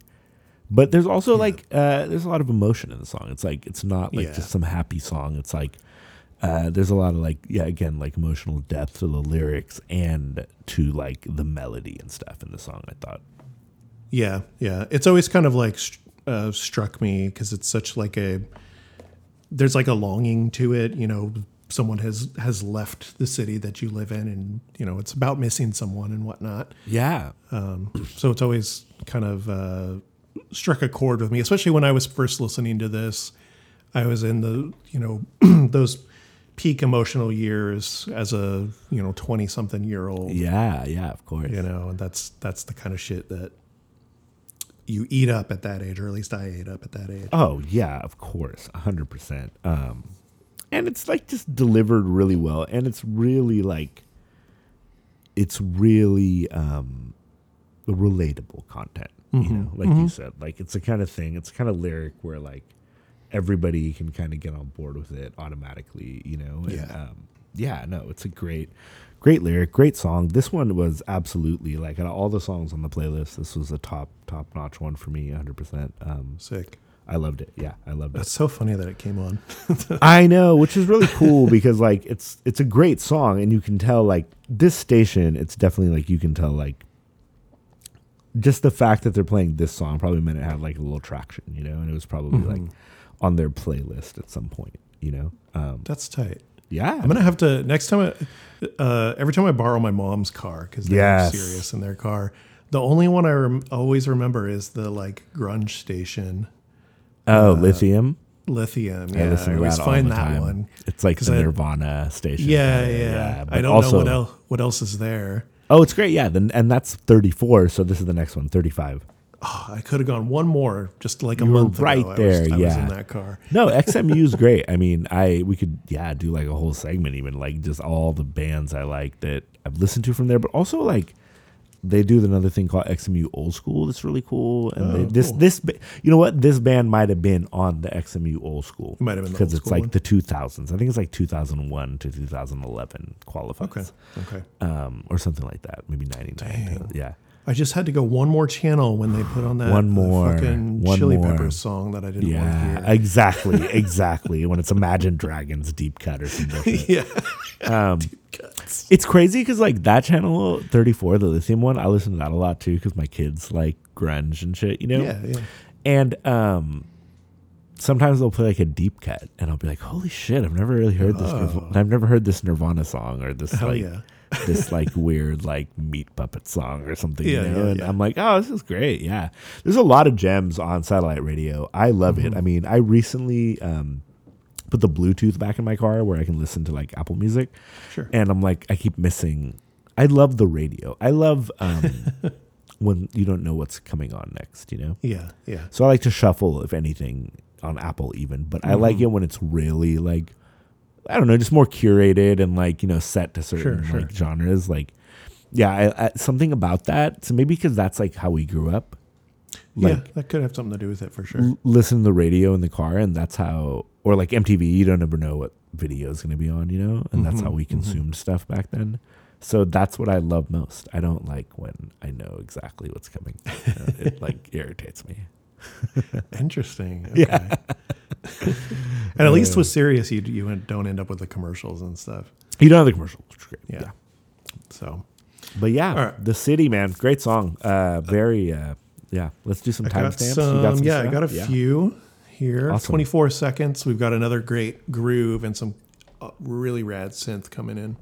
But there's also like uh, there's a lot of emotion in the song. It's like it's not like Yeah. just some happy song. It's like uh, there's a lot of like yeah again like emotional depth to the lyrics and to like the melody and stuff in the song. I thought Yeah, yeah. It's always kind of like uh, struck me because it's such like a there's like a longing to it. You know, someone has has left the city that you live in, and you know it's about missing someone and whatnot. yeah So it's always kind of uh, struck a chord with me, especially when I was first listening to this. I was in the you know (clears throat) those peak emotional years as a you know twenty something year old. yeah yeah of course you know and that's that's the kind of shit that you eat up at that age or at least i ate up at that age Oh yeah, of course, hundred percent. Um, and it's like just delivered really well, and it's really like, it's really um, relatable content. You know, like you said, like it's the kind of thing. It's kind of lyric where like everybody can kind of get on board with it automatically. You know, and, Yeah. um, yeah. No, it's a great, great lyric, great song. This one was absolutely like out of all the songs on the playlist, this was a top top notch one for me, hundred percent. Um, sick I loved it. Yeah, I loved it. that's so funny that it came on (laughs) I know, which is really cool (laughs) because like it's it's a great song and you can tell like this station, it's definitely like you can tell like just the fact that they're playing this song probably meant it had like a little traction, you know, and it was probably like on their playlist at some point, you know. Um that's tight yeah. i'm gonna have to next time I, uh, every time i borrow my mom's car because they're Yes. Sirius in their car the only one i rem- always remember is the like grunge station oh, lithium. lithium I yeah listen i always find the that time. one It's like the I- Nirvana station. yeah kinda, yeah, i don't also- know what else what else is there Oh, it's great. Yeah, then and that's 34, so this is the next one, 35. Oh, i could have gone one more just like a You month right ago. I was- there, I was yeah. in that car No, (laughs) XMU is great. I mean, I we could yeah do like a whole segment even like just all the bands I like that I've listened to from there, but also like they do another thing called XMU Old School that's really cool. And they, Oh, this cool. this you know what this band might have been on the XMU Old School. It might have been because it's like one. the 2000s. I think it's like 2001 to 2011 qualifies. okay okay Um, or something like that, maybe 99. Dang. yeah. I just had to go one more channel when they put on that One more, fucking one Chili more. Peppers song that I didn't Yeah, want to hear. exactly, (laughs) exactly. when it's Imagine Dragons deep cut or something. (laughs) yeah, Um, it's crazy because like that channel 34, the lithium one, I listen to that a lot too because my kids like grunge and shit, you know. yeah, yeah. And um, sometimes they'll play like a deep cut, and I'll be like, "Holy shit! I've never really heard this. Oh. I've never heard this Nirvana song or this Hell like yeah. This like weird like meat puppet song or something." Yeah, you know? yeah, and yeah. I'm like, "Oh, this is great! Yeah, there's a lot of gems on satellite radio. I love Mm-hmm. it. I mean, I recently um, put the Bluetooth back in my car where I can listen to like Apple Music, Sure. and I'm like, I keep missing. I love the radio. I love um, (laughs) when you don't know what's coming on next. You know. Yeah, yeah. So I like to shuffle, if anything, on Apple even. But I like Mm-hmm. it when it's really like I don't know, just more curated and like you know set to certain Sure, sure. like genres. Like yeah, I, I, something about that. So maybe because that's like how we grew up. yeah, that could have something to do with it for sure. l- listen to the radio in the car, and that's how. Or like MTV, you don't ever know what video is going to be on, you know, and that's how Mm-hmm, we consumed stuff back then. So that's what I love most. I don't like when I know exactly what's coming. (laughs) It like irritates me. (laughs) Interesting. (laughs) Okay. (laughs) and at least with Sirius, you you don't end up with the commercials and stuff. You don't have the commercials. great. Yeah. So But yeah, right. the city, man, great song. Uh, very, uh, yeah. Let's do some timestamps. some, You got some yeah, I got a Yeah. few here. Awesome. 24 seconds. We've got another great groove and some uh, really rad synth coming in.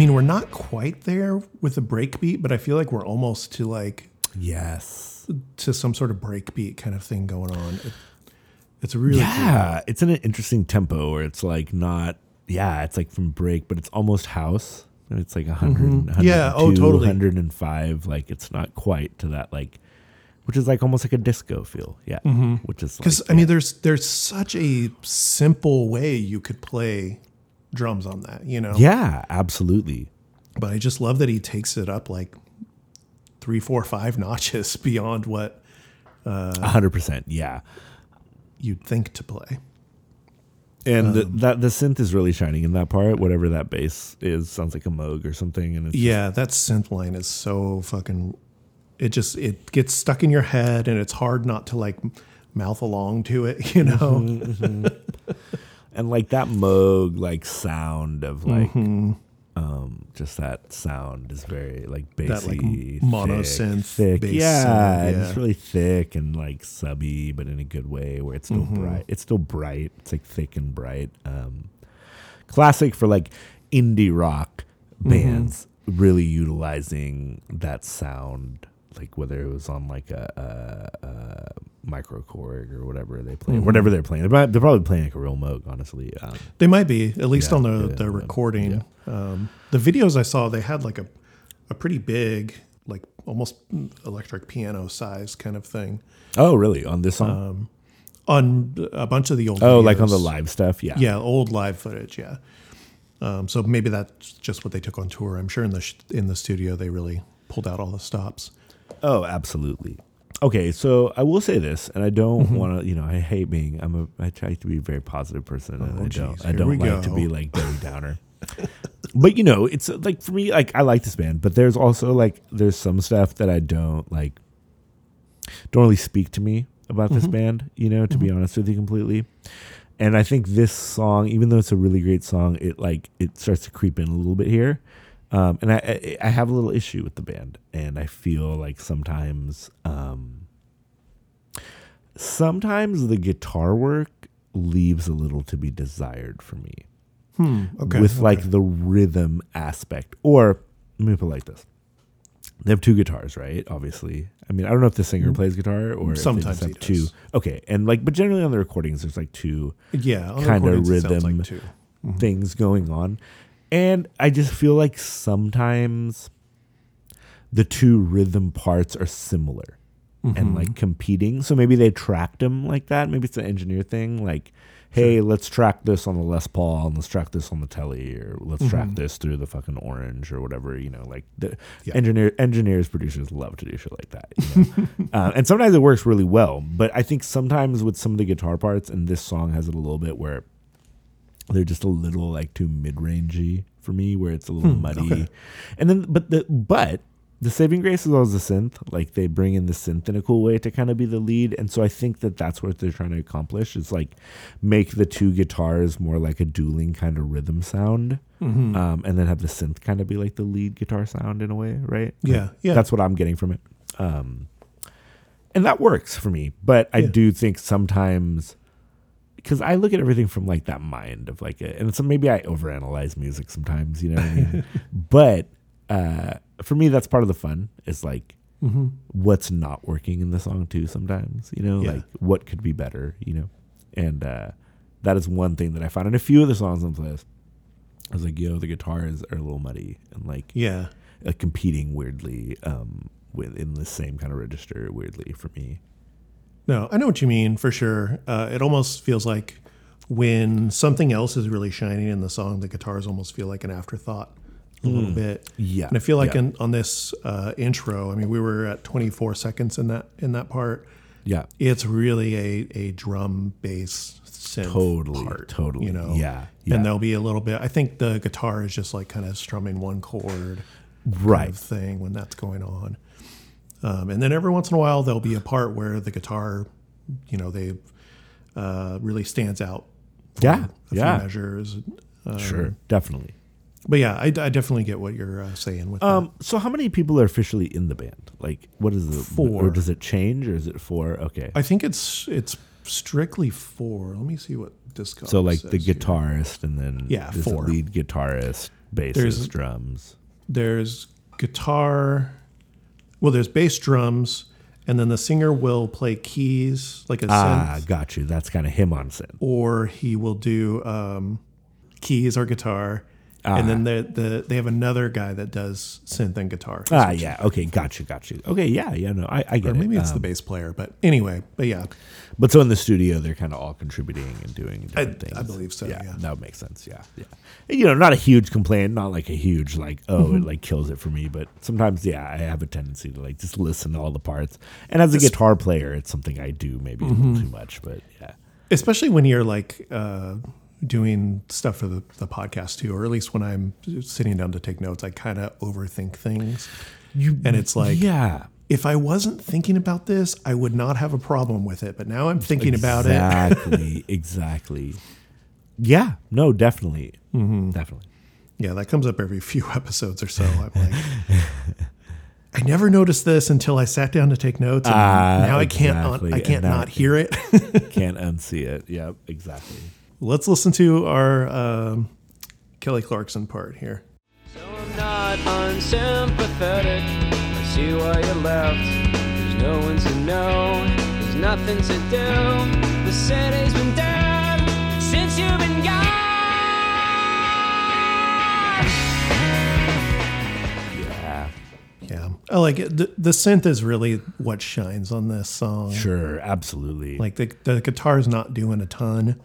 Mean, I mean, we're not quite there with the breakbeat, but I feel like we're almost to like Yes. to some sort of breakbeat kind of thing going on. It, it's really cool. Yeah, it's in an interesting tempo where it's like not. Yeah, it's like from break, but it's almost house. And It's like a hundred, Mm-hmm. Yeah, oh, totally. hundred and five. Like it's not quite to that like, which is like almost like a disco feel. Yeah, which is Because like, I mean, there's there's such a simple way you could play drums on that. You know, yeah, absolutely. but I just love that he takes it up like three, four, five (laughs) notches beyond what uh, A hundred percent. Yeah. you'd think to play. And the, um, that the synth is really shining in that part. Whatever that bass is, sounds like a Moog or something. And it's just- Yeah, that synth line is so fucking. It just it gets stuck in your head, and it's hard not to like mouth along to it. (laughs) You know. Mm-hmm, mm-hmm. (laughs) and like that Moog like sound of like Mm-hmm. um just that sound is very like bassy, That, like, thick, mono synth thick. bass Yeah, sound, yeah. it's really thick and like subby, but in a good way where it's still Mm-hmm. bright. It's still bright. It's like thick and bright. Um, classic for like indie rock Mm-hmm. bands really utilizing that sound. Like whether it was on like a, a, a micro Korg or whatever they play, Mm-hmm. whatever they're playing. They're, they're probably playing like a real Moog, honestly. Um, They might be at least Yeah, on the yeah, the yeah, recording. Um, the videos I saw, they had like a a pretty big, like almost electric piano size kind of thing oh, really? On this song? on a bunch of the old. oh, like on the live stuff? Yeah. Yeah, old live footage. Yeah. Um, so maybe that's just what they took on tour. I'm sure in the sh- in the studio they really pulled out all the stops. Oh, absolutely. Okay, so I will say this, and I don't Mm-hmm. want to, you know, I hate being. I'm a. I try to be a very positive person, and Oh, I don't. I don't like to be like Debbie (laughs) Downer. but you know, it's like for me, like I like this band, but there's also like there's some stuff that I don't like. Don't really speak to me about this Mm-hmm. band, you know, to be honest with you completely. And I think this song, even though it's a really great song, it like it starts to creep in a little bit here. Um, and I, I I have a little issue with the band, and I feel like sometimes um, sometimes the guitar work leaves a little to be desired for me Hmm. Okay. with okay. like the rhythm aspect. Or let me put it like this: they have two guitars, right? Obviously, I mean, I don't know if the singer plays guitar or if they. Sometimes have two. Okay, and like, but generally on the recordings, there's like two yeah, kind of recordings it sounds rhythm like too. things going on. And I just feel like sometimes the two rhythm parts are similar and like competing. So maybe they tracked them like that. Maybe it's an engineer thing. Like, hey, let's track this on the Les Paul and let's track this on the Tele or let's track this through the fucking Orange or whatever. You know, like the Yeah. engineer engineers producers love to do shit like that. You know? (laughs) uh, and sometimes it works really well. But I think sometimes with some of the guitar parts, and this song has it a little bit where they're just a little like too mid-rangey for me where it's a little muddy okay. and then but the but the saving grace is always the synth like they bring in the synth in a cool way to kind of be the lead and so i think that that's what they're trying to accomplish is like make the two guitars more like a dueling kind of rhythm sound Mm-hmm. um, and then have the synth kind of be like the lead guitar sound in a way right Yeah, Like, yeah. that's what i'm getting from it um, and that works for me but i Yeah. do think sometimes because I look at everything from like that mind of like, a, and so maybe I overanalyze music sometimes, you know what I mean? (laughs) but uh, for me, that's part of the fun. Is like what's not working in the song too. Sometimes, you know, Yeah. like what could be better, you know, and uh, that is one thing that I found in a few of the songs on the playlist. I was like, yo, the guitars are a little muddy and like Yeah. uh, competing weirdly um, with in the same kind of register weirdly for me. No, I know what you mean for sure. Uh, it almost feels like when something else is really shining in the song, the guitars almost feel like an afterthought a little bit. Yeah, and I feel like yeah. in, on this uh, intro, I mean, we were at 24 seconds in that in that part. Yeah, It's really a a drum bass synth Totally, part, totally. You know, Yeah, yeah. And there'll be a little bit. I think the guitar is just like kind of strumming one chord, kind right. of thing when that's going on. Um, and then every once in a while, there'll be a part where the guitar, you know, they uh, really stands out. Yeah, a yeah. few measures. Um, Sure, definitely. But yeah, I, I definitely get what you're uh, saying with Um, so how many people are officially in the band? Like, what is it? Four. Or does it change, or is it four? Okay. I think it's it's strictly four. Let me see what this. so like the says here. guitarist, and then Yeah, four. lead guitarist, bassist, There's- drums. There's guitar. Well, there's bass drums, and then the singer will play keys like a Ah, synth, got you. That's kind of him on synth. or he will do um, keys or guitar, and then the, the they have another guy that does synth and guitar. Ah, yeah. Okay, got you, got you. Okay, yeah, yeah. No, I, I get or maybe it. it's Um, the bass player, but anyway, but yeah, But so in the studio, they're kind of all contributing and doing different I- things. I believe so, yeah. that would make sense. Yeah, yeah. And, you know, not a huge complaint, not like a huge like, oh, Mm-hmm. it like kills it for me. But sometimes, yeah, I have a tendency to like just listen to all the parts. And as a guitar player, it's something I do maybe Mm-hmm. little too much. But yeah, especially when you're like uh, doing stuff for the, the podcast too, or at least when I'm sitting down to take notes, I kind of overthink things. You, and it's like, yeah, if I wasn't thinking about this, I would not have a problem with it. But now I'm thinking about it. exactly, (laughs) exactly. Yeah, no, definitely, Mm-hmm. definitely. Yeah, that comes up every (laughs) few episodes or so. I'm like, (laughs) I never noticed this until I sat down to take notes, and Ah, now I can't exactly. I can't not hear it. Can't unsee it. Yep, exactly. Let's listen to our um, Kelly Clarkson part here. So I'm not unsympathetic. I see why you left. There's no one to know. There's nothing to do. The city's been dead since you've been gone. Yeah, Yeah, I like it. The, the synth is really what shines on this song. sure, absolutely. Like the the guitar's not doing a ton,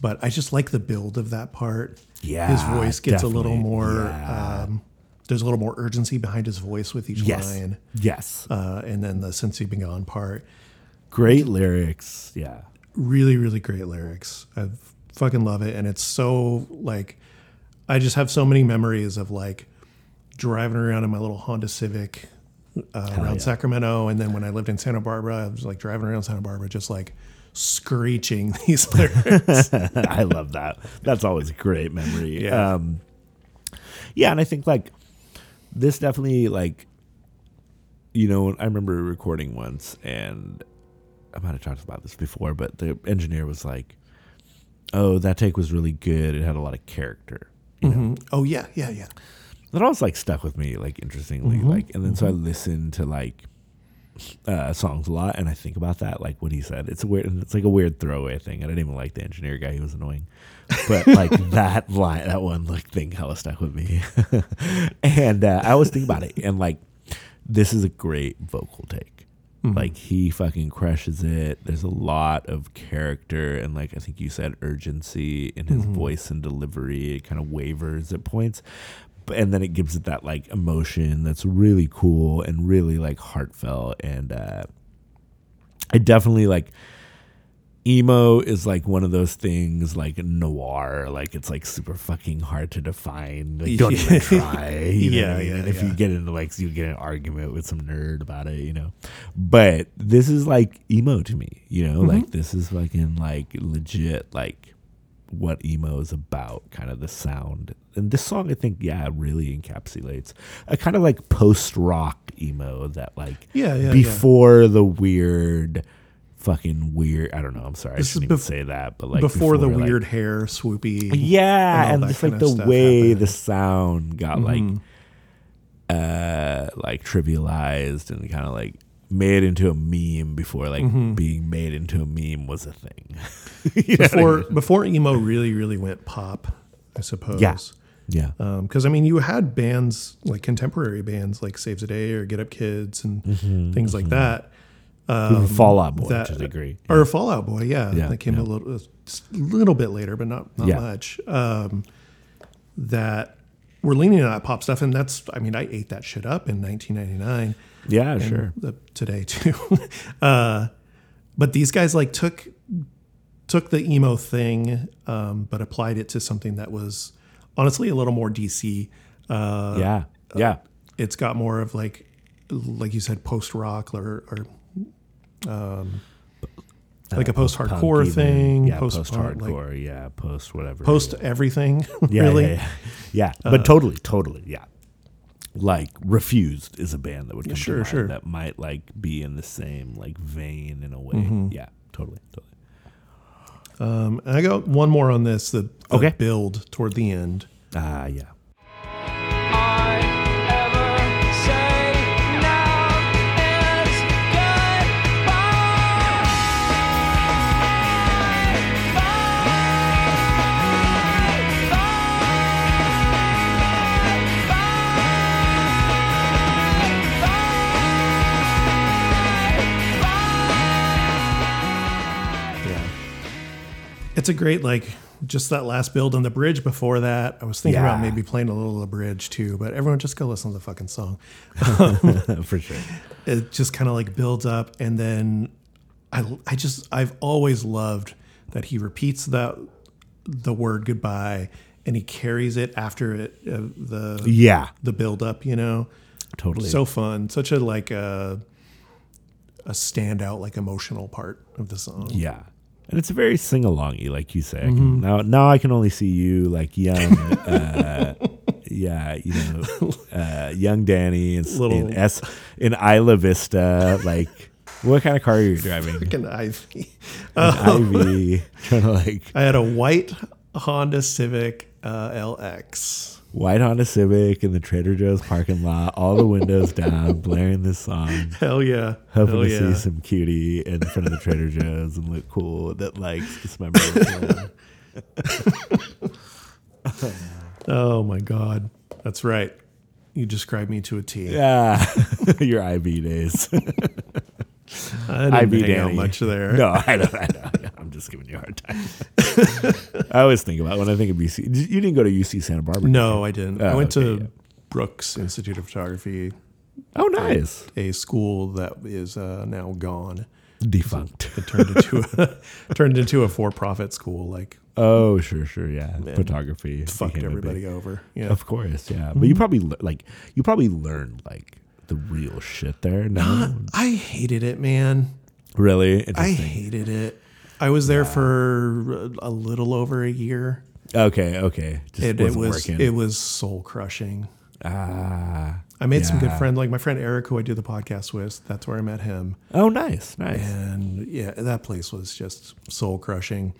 but I just like the build of that part. Yeah, his voice gets a little more. Yeah. Um, there's a little more urgency behind his voice with each yes, line, yes. uh, and then the since you've been gone part. Great lyrics. Yeah. Really, really great lyrics. I fucking love it, and it's so like. I just have so many memories of like driving around in my little Honda Civic uh, around yeah. Sacramento, and then when I lived in Santa Barbara, I was like driving around Santa Barbara, just like screeching (laughs) these lyrics. (laughs) I love that. That's always a great memory. Yeah. Um, yeah, and I think like this definitely like you know I remember recording once and I might have talked about this before, but the engineer was like, "Oh, that take was really good. It had a lot of character." Know, oh yeah, yeah, yeah. that always like stuck with me like interestingly Mm-hmm. like and then so i listened to like uh songs a lot and i think about that like what he said. It's a weird it's like a weird throwaway thing i didn't even like the engineer guy he was annoying. But like (laughs) that line that one like thing hella stuck with me. (laughs) And uh, i always think about it and like this is a great vocal take. Like he fucking crushes it. There's a lot of character and like i think you said urgency in his voice and delivery it kind of wavers at points and then it gives it that like emotion that's really cool and really like heartfelt. And uh i definitely like emo is like one of those things like noir like it's like super fucking hard to define. Like (laughs) don't even try you know Yeah, I mean? yeah, and if you get into like you get an argument with some nerd about it you know? But this is like emo to me you know? Mm-hmm. like this is fucking like legit like what emo is about kind of the sound and this song i think yeah really encapsulates a kind of like post-rock emo that like Yeah, yeah, yeah. before the weird fucking weird i don't know i'm sorry This i is shouldn't bef- say that but like before, the like- weird hair swoopy. yeah all and just like the way happened. the sound got like Mm-hmm. uh like trivialized and kind of like made into a meme before like Mm-hmm. being made into a meme was a thing (laughs) what I before mean? before emo really really went pop, I suppose. yeah yeah Because I mean, you had bands like contemporary bands like Saves the Day or Get Up Kids and things like that. Even Fallout Boy Um, that- to a degree. or Fallout Boy, yeah, Yeah, that came yeah. a little, a little bit later, but not not Yeah. much. Um, that we're leaning on that pop stuff, and that's, I mean, I ate that shit up in 1999. Yeah, sure. the, today (laughs) too. uh, but these guys like took took the emo thing, um, but applied it to something that was honestly a little more DC. Uh, yeah, yeah, it's got more of like, like you said, post rock or, or um, like a post hardcore thing, Yeah, post post like hardcore. yeah, post whatever. post everything. (laughs) yeah, really, yeah, yeah. Yeah, but totally, totally, yeah. Like Refused is a band that would come Sure, to mind sure. that might like be in the same like vein in a way. Mm-hmm. Yeah, totally, totally. Um, and I got one more on this. The, the Okay. build toward the end. Ah, yeah. A great like just that last build on the bridge before that. I was thinking about maybe playing a little of the bridge too, but everyone just go listen to the fucking song. (laughs) For sure. (laughs) It just kind of like builds up, and then I I just I've always loved that he repeats that the word goodbye and he carries it after it uh, the Yeah. the build up. You know, Totally. so fun, such a like a a standout like emotional part of the song. Yeah. And it's a very sing alongy, like you say. Mm-hmm. can, now, now I can only see you like young, uh, (laughs) yeah, you know, (laughs) uh, young Danny in, Little- in S in Isla Vista. Like, what kind of car are you driving? Fucking IV. IV, trying (laughs) to like I had a white Honda Civic uh, LX. White Honda Civic in the Trader Joe's parking lot, all the windows down, blaring this song, Hell yeah. hoping Hell to yeah. see some cutie in front of the Trader Joe's and look cool that likes this of him. (laughs) Oh, oh my God. That's right. You described me to a T. Yeah, (laughs) your IV days. (laughs) I didn't IV hang out much there. (laughs) No, I know, I know. I'm just giving you a hard time. (laughs) I always think about when I think of UC. You didn't go to UC Santa Barbara. did No, I didn't. I Oh, went okay, to yeah. Brooks Institute of Photography. Oh, nice. a school that is uh, now gone. Defunct. It turned into a (laughs) turned into a for-profit school. Like Oh, sure, sure, yeah. Photography fucked everybody over. Yeah. Of course, yeah. But you probably le- like you probably learned like the real shit there. No, I hated it, man. really. I hated it. I was there for a little over a year. Okay, okay. Just It, it wasn't working. it was soul crushing. ah. I made some good friends, like my friend Eric, who I do the podcast with. That's where I met him, Oh, nice, nice. and yeah, that place was just soul crushing.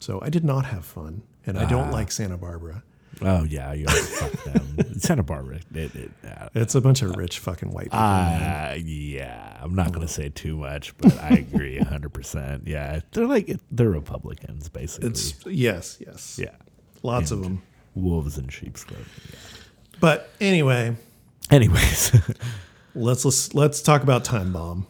So I did not have fun, and I don't like Santa Barbara. Oh yeah, you fuck them. Santa Barbara. It, it, uh, It's a bunch of rich fucking white people. Uh, yeah, I'm not gonna say too much, but I agree 100. percent Yeah, they're like they're Republicans basically. it's yes, yes, yeah, lots of them. wolves in sheep's clothing. Yeah. But anyway, Anyways, (laughs) let's let's let's talk about Time Bomb.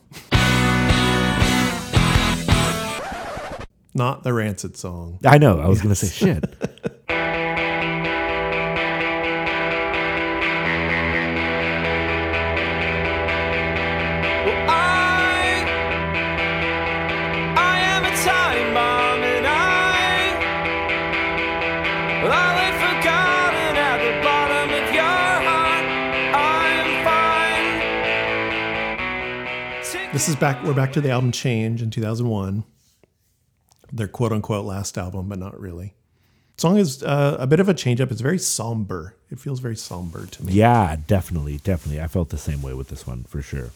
Not the Rancid song. I know I was gonna say shit. This is back. We're back to the album Change in 2001. Their quote unquote last album, but not really. Song is uh, a bit of a change up. It's very somber. It feels very somber to me. yeah, definitely, definitely. I felt the same way with this one for sure.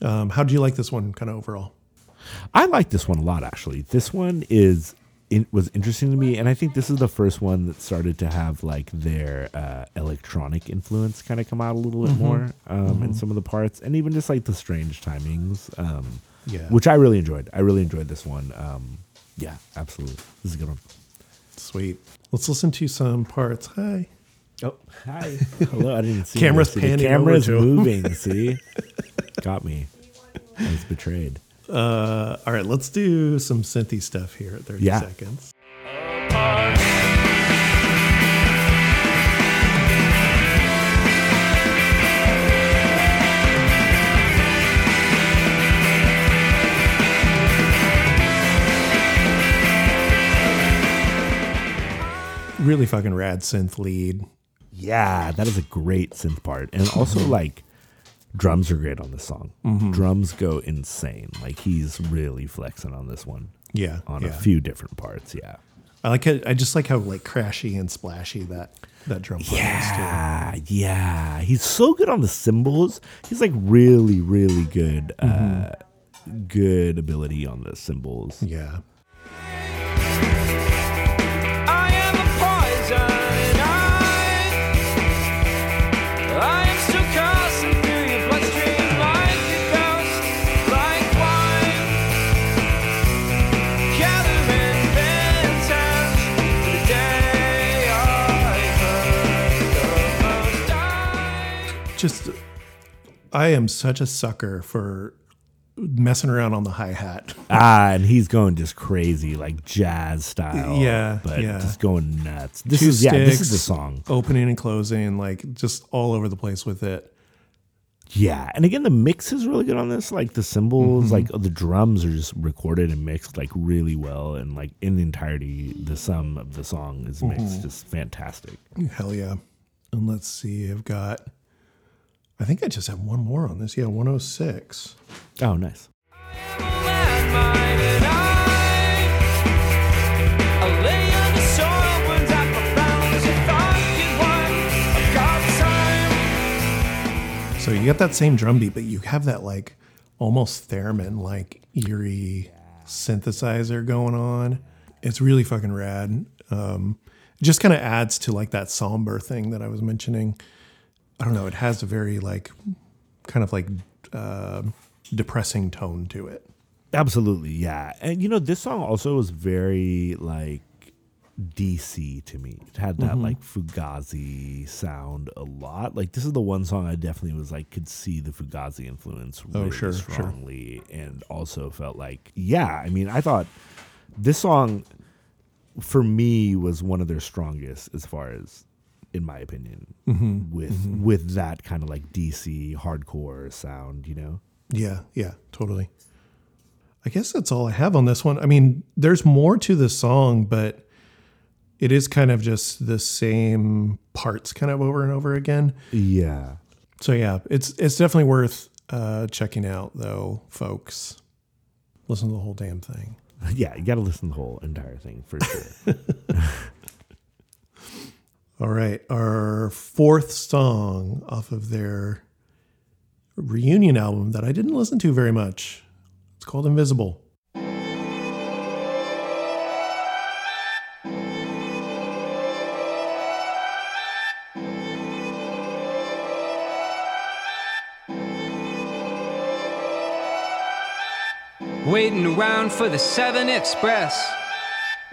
Um, how do you like this one, kind of overall? I like this one a lot actually. This one is it was interesting to me, and I think this is the first one that started to have like their uh, electronic influence kind of come out a little bit more um, in some of the parts, and even just like the strange timings, um, Yeah. which I really enjoyed. I really enjoyed this one. Um, yeah, absolutely. This is a good one. Sweet. Let's listen to some parts. Hi. Oh, hi. Hello. I didn't see Camera's. See, the Camera's moving. See, (laughs) got me. I was betrayed. Uh, all right, let's do some synthy stuff here at 30 Yeah. seconds. Really fucking rad synth lead. Yeah, that is a great synth part. And also like drums are great on this song. Mm-hmm. Drums go insane. Like he's really flexing on this one. Yeah, On yeah. a few different parts, yeah. I like it. I just like how like crashy and splashy that that drum part is too. Yeah, yeah. He's so good on the cymbals. He's like really, really good Mm-hmm. uh good ability on the cymbals. Yeah. Just I am such a sucker for messing around on the hi hat. Ah, and he's going just crazy, like jazz style. Yeah, but yeah. just going nuts. This Two is yeah, this is the song. Opening and closing, like just all over the place with it. Yeah, and again, the mix is really good on this. Like the cymbals, Mm-hmm. like the drums are just recorded and mixed like really well, and like in the entirety, the sum of the song is mixed Mm-hmm. just fantastic. Hell yeah. And let's see, I've got, I think I just have one more on this. Yeah, 106. Oh, nice. So you get that same drum beat, but you have that like almost theremin, like eerie synthesizer going on. It's really fucking rad. Um, it just kind of adds to like that somber thing that I was mentioning. I don't know. It has a very like kind of like uh, depressing tone to it. Absolutely, yeah. And you know, this song also was very like DC to me. It had that like Fugazi sound a lot. Like this is the one song I definitely was like could see the Fugazi influence really Oh, sure, sure. strongly and also felt like yeah, I mean, I thought this song for me was one of their strongest as far as in my opinion with with that kind of like DC hardcore sound, you know. Yeah, yeah, totally. I guess that's all I have on this one. I mean, there's more to the song, but it is kind of just the same parts kind of over and over again. Yeah. So yeah, it's it's definitely worth uh, checking out though, folks. Listen to the whole damn thing. (laughs) Yeah, you got to listen to the whole entire thing for sure. (laughs) All right, our fourth song off of their reunion album that I didn't listen to very much. It's called Invisible. Waiting around for the 7 Express.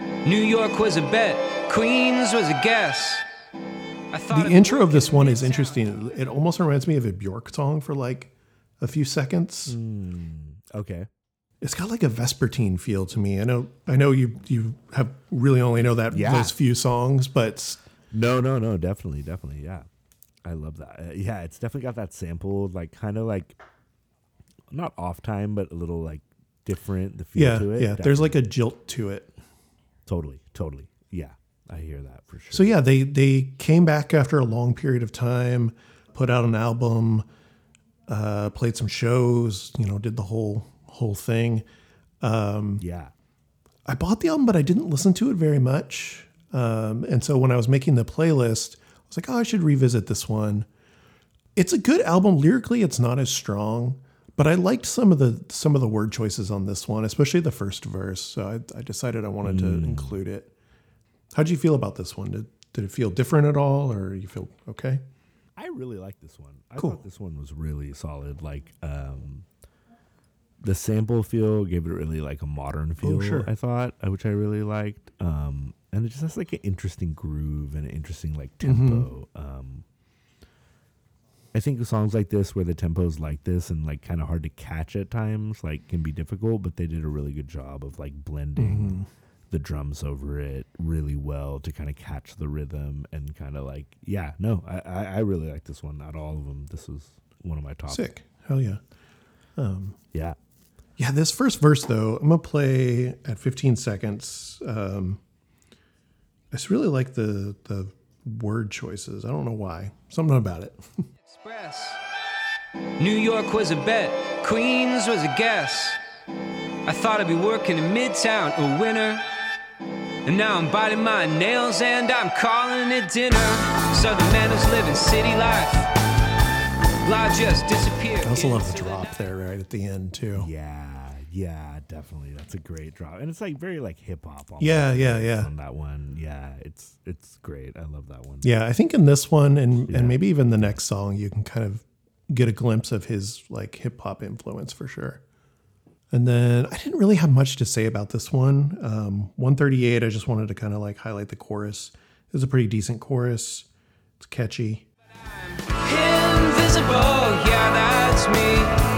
New York was a bet, Queens was a guess. I thought The of intro of this one in is interesting. It almost reminds me of a Bjork song for like a few seconds. okay. It's got like a Vespertine feel to me. I know I know you you have really only know that Yeah. those few songs, but No, no, no, definitely, definitely, yeah. I love that. Uh, yeah, it's definitely got that sample, like kind of like not off time, but a little like different. The feel yeah, to it. yeah. There's like a jilt to it. totally, totally. Yeah, I hear that for sure. So yeah, they they came back after a long period of time, put out an album, uh, played some shows, you know, did the whole whole thing. yeah, I bought the album, but I didn't listen to it very much. Um, and so when I was making the playlist, I was like, oh, I should revisit this one. It's a good album. Lyrically, it's not as strong, but I liked some of the some of the word choices on this one, especially the first verse. So I, I decided I wanted to include it. How'd you feel about this one? Did did it feel different at all, or you feel okay? I really like this one. I Cool. thought this one was really solid. Like, um, the sample feel gave it really like a modern feel. sure. I thought, uh, which I really liked. Um, and it just has like an interesting groove and an interesting like tempo. Um, I think songs like this, where the tempo is like this and like kind of hard to catch at times, like can be difficult. But they did a really good job of like blending the drums over it really well to kind of catch the rhythm and kind of like yeah no I, I I really like this one not all of them this was one of my top Sick, hell yeah. um, yeah Yeah, this first verse though, I'm gonna play at 15 seconds. Um, I just really like the the word choices. I don't know why. Something about it. (laughs) Express. New York was a bet, Queens was a guess. I thought I'd be working in Midtown, a winner. And now I'm biting my nails and I'm calling it dinner. Southern man is living city life. Lie just disappeared. I also love the drop there right at the end too. yeah yeah definitely that's a great drop and it's like very like hip-hop Yeah, yeah, yeah. on that one yeah it's it's great I love that one Yeah, I think in this one and Yeah. and maybe even the next song, you can kind of get a glimpse of his like hip hop influence for sure. And then I didn't really have much to say about this one. Um, 138, I just wanted to kind of like highlight the chorus. It was a pretty decent chorus. It's catchy. Invisible, yeah, that's me.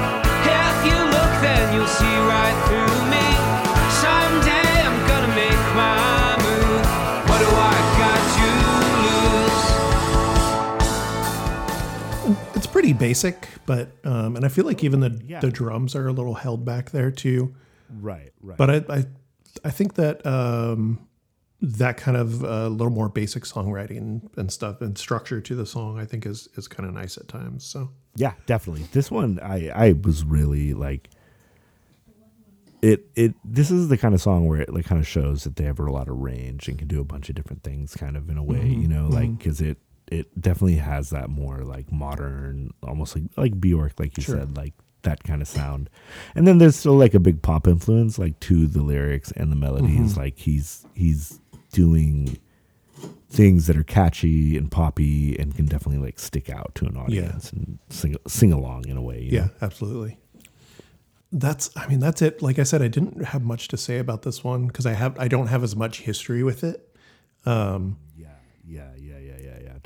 Pretty basic, but um, and I feel like even the Yeah. the drums are a little held back there too. Right, right. But I I, I think that um, that kind of a little more basic songwriting and stuff and structure to the song I think is is kind of nice at times. So Yeah, definitely. This one, I I was really like it. It this is the kind of song where it like kind of shows that they have a lot of range and can do a bunch of different things, kind of in a way, you know, like because it it definitely has that more like modern, almost like like Bjork, like you Sure. said, like that kind of sound. And then there's still like a big pop influence, like to the lyrics and the melodies. Mm-hmm. Like he's he's doing things that are catchy and poppy and can definitely like stick out to an audience and sing sing along in a way. you yeah, know? absolutely. That's I mean that's it. Like I said, I didn't have much to say about this one because I have I don't have as much history with it. Um, yeah, yeah, yeah, yeah, yeah, yeah,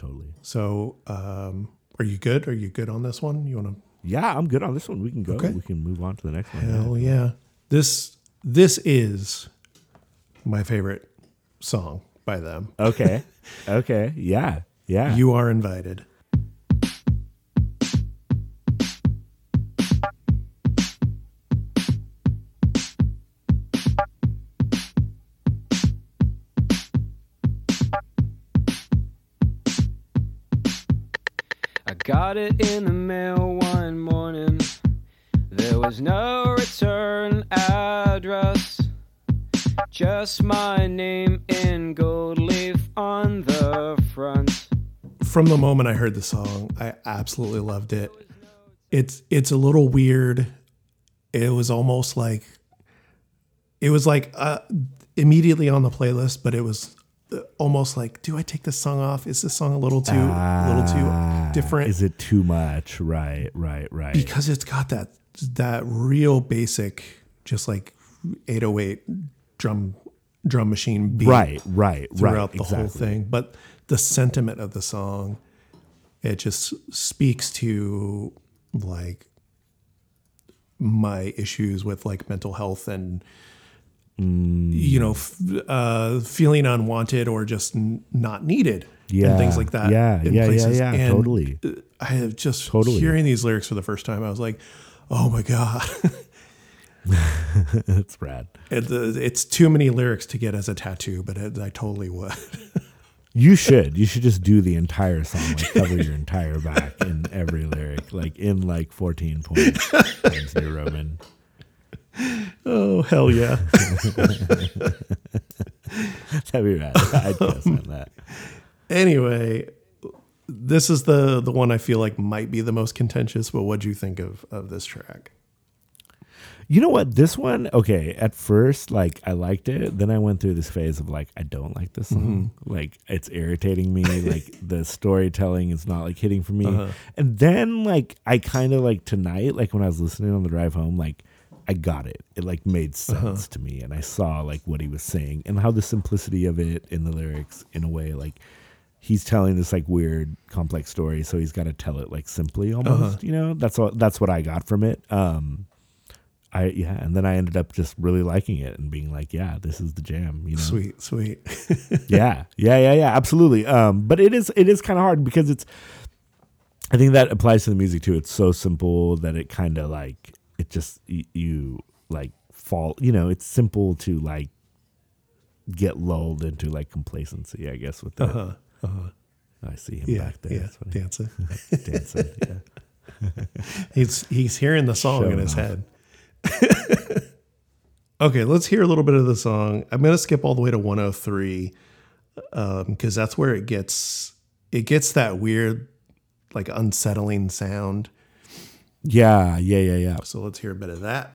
totally. So um, are you good? Are you good on this one? You want to? Yeah, I'm good on this one. We can go. Okay. We can move on to the next one. Hell yeah! This this is my favorite song by them. Okay. (laughs) okay. Yeah. Yeah. You are invited. Got it in the mail one morning. There was no return address. Just my name in gold leaf on the front. From the moment I heard the song, I absolutely loved it. It's it's a little weird. It was almost like it was like uh, immediately on the playlist, but it was almost like, do I take this song off? Is this song a little too a little Ah, too different? Is it too much? Right. Right. Right. because it's got that that real basic, just like 808 drum drum machine beat right. Right. throughout right. the whole thing. But the sentiment of the song, it just speaks to like my issues with like mental health and you know f- uh, feeling unwanted or just n- not needed Yeah. and things like that. Yeah. in Yeah. places. Yeah. Yeah. And totally. I have just Totally. hearing these lyrics for the first time. I was like, oh my god. (laughs) That's rad. It- it's too many lyrics to get as a tattoo, but it, I totally would. You should. You should just do the entire song, like cover your entire back in every lyric, like in like 14 points (laughs) times New Roman. (laughs) oh hell yeah! (laughs) That'd be rad. I'd guess on um, that. anyway, this is the the one I feel like might be the most contentious. But what do you think of of this track? You know what? This one, okay, at first, like, I liked it. Then I went through this phase of, like, I don't like this song. Mm-hmm. Like, it's irritating me. (laughs) like, the storytelling is not, like, hitting for me. Uh-huh. And then, like, I kind of, like, tonight, like, when I was listening on the drive home, like, I got it. It, like, made sense to me. And I saw, like, what he was saying and how the simplicity of it in the lyrics, in a way, like, he's telling this like weird complex story so he's got to tell it like simply almost you know? That's what that's what i got from it. Um i yeah and then i ended up just really liking it and being like yeah this is the jam you know? Sweet, sweet. (laughs) (laughs) yeah. Yeah yeah yeah absolutely. Um but it is it is kind of hard because it's i think that applies to the music too. It's so simple that it kind of like it just you, you like fall you know it's simple to like get lulled into like complacency i guess with that Uh-huh, uh-huh. i see him Yeah, back there yeah, dancing. (laughs) dancing yeah (laughs) he's he's hearing the song in his off. head. (laughs) okay, let's hear a little bit of the song. I'm gonna skip all the way to 103 because that's where it gets it gets that weird, like unsettling sound. Yeah yeah yeah yeah So let's hear a bit of that.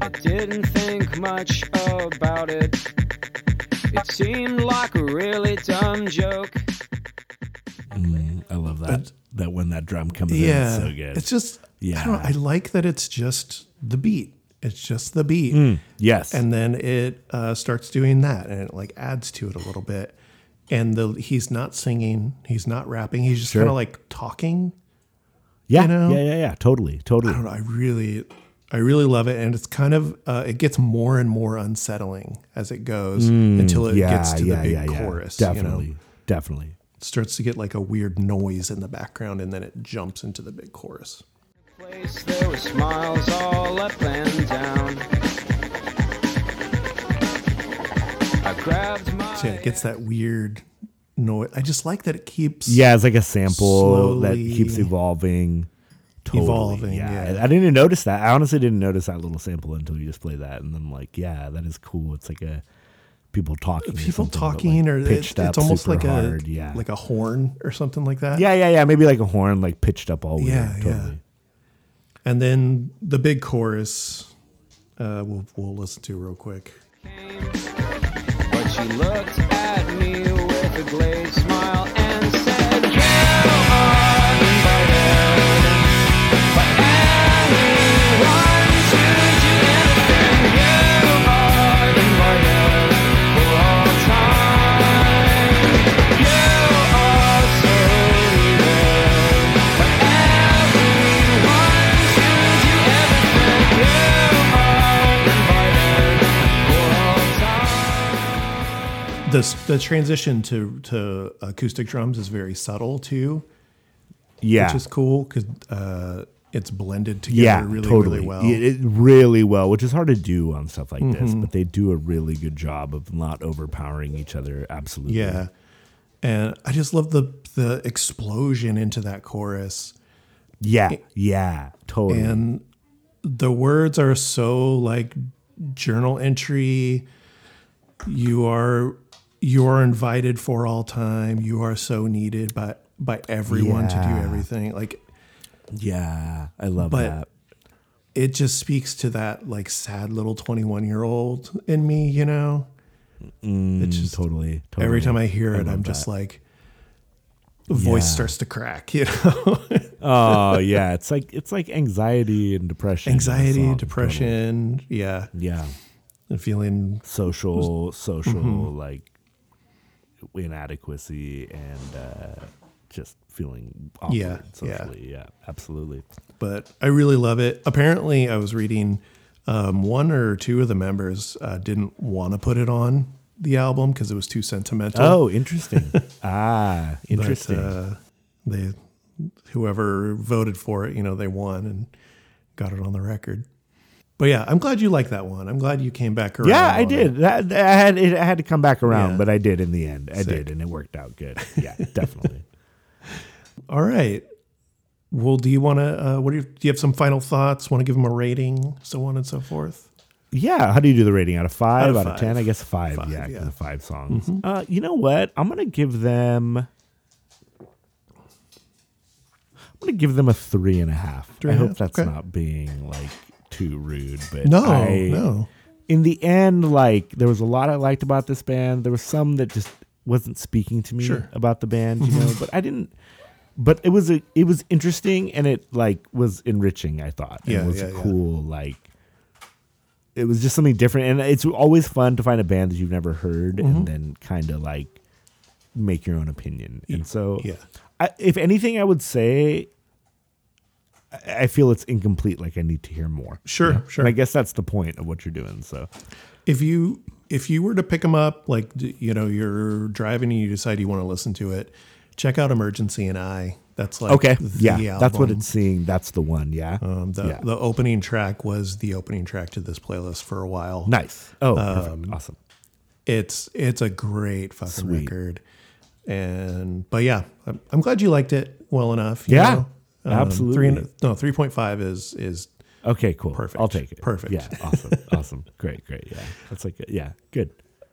I didn't think much about it. It seemed like a really dumb joke. Mm, i love that that when that drum comes in it's so good It's just I don't. Yeah. I like that it's just the beat. It's just the beat. Mm, yes and then it uh, starts doing that and it like adds to it a little bit and the he's not singing he's not rapping he's just Sure. kind of like talking Yeah, you know? yeah, yeah, yeah. Totally, totally. I don't know. I really, I really love it, and it's kind of uh, it gets more and more unsettling as it goes until it Mm, yeah, gets to yeah, the big yeah, yeah. chorus. Definitely, you know, definitely. it starts to get like a weird noise in the background, and then it jumps into the big chorus. place there were smiles all up and down. Yeah, it gets that weird noise. I just like that it keeps Yeah, it's like a sample that Slowly keeps evolving. Totally. evolving, Yeah. I didn't even notice that. I honestly didn't notice that little sample until you just play that, and then like, yeah, that is cool. It's like a people talking, or people something, but, talking, like, or it- pitched it's up almost super like hard. a yeah, like a horn or something like that. yeah, yeah, yeah. Maybe like a horn, like pitched up all weird. Yeah, yeah. totally. and then the big chorus. Uh, we'll we'll listen to real quick. Looked the the transition to to acoustic drums is very subtle too, Yeah, which is cool because uh, it's blended together yeah, really totally. really well. It, it really well, which is hard to do on stuff like this, Mm-hmm. but they do a really good job of not overpowering each other. Absolutely. yeah, and I just love the the explosion into that chorus, yeah, yeah, totally. and the words are so like journal entry. You are you are invited for all time. You are so needed by by everyone to do everything. Like yeah, I love But- that. it just speaks to that like sad little 21 year old in me you know it's just totally, totally. every time i hear it love i'm just like voice Yeah. starts to crack (laughs) you know oh yeah, it's like it's like anxiety and depression. anxiety depression yeah totally. Yeah, and feeling social, social, Mm-hmm. like inadequacy and uh, just feeling awkward Yeah, yeah. socially. Yeah, absolutely. but i really love it apparently i was reading um, one or two of the members uh, didn't want to put it on the album because it was too sentimental Oh, interesting. (laughs) ah, but, interesting. uh, they whoever voted for it you know they won and got it on the record but yeah i'm glad you like that one i'm glad you came back around yeah, I did. That, I had it, I had to come back around, Yeah. but I did in the end. I Sick. did, and it worked out good. (laughs) Yeah, definitely. all right well do you want to uh, what do you do you have some final thoughts want to give them a rating so on and so forth Yeah. How do you do the rating? Out of five? Out Out of of, ten? I guess five. Five, yeah, yeah. Mm-hmm. of five songs. Uh, you know what? I'm gonna give them. I'm gonna give them a three and a half. Three I hope half, that's okay. not being like too rude, but no I- no In the end, like there was a lot I liked about this band. There was some that just wasn't speaking to me Sure. Mm-hmm. about the band, you know. But I didn't. But it was a, it was interesting and it like was enriching. I thought. Yeah, it was yeah, a yeah. cool like it was just something different and it's always fun to find a band that you've never heard Mm-hmm. and then kind of like make your own opinion and so yeah. I, if anything i would say I, feel it's incomplete like i need to hear more. Sure, sure. and i guess that's the point of what you're doing so. If you if you were to pick them up like you know you're driving and you decide you want to listen to it check out emergency and i. That's like okay. the yeah. That's what album. it's seeing. That's the one. Yeah. Um, the, yeah. the opening track was the opening track to this playlist for a while. Nice. Oh Um, awesome. it's it's a great fucking Sweet. record. And but yeah I'm, I'm glad you liked it well enough you Yeah, know? Um, absolutely. three and, no 3.5 is is okay cool Perfect. i'll take it Perfect. yeah awesome (laughs) awesome great great yeah that's like yeah good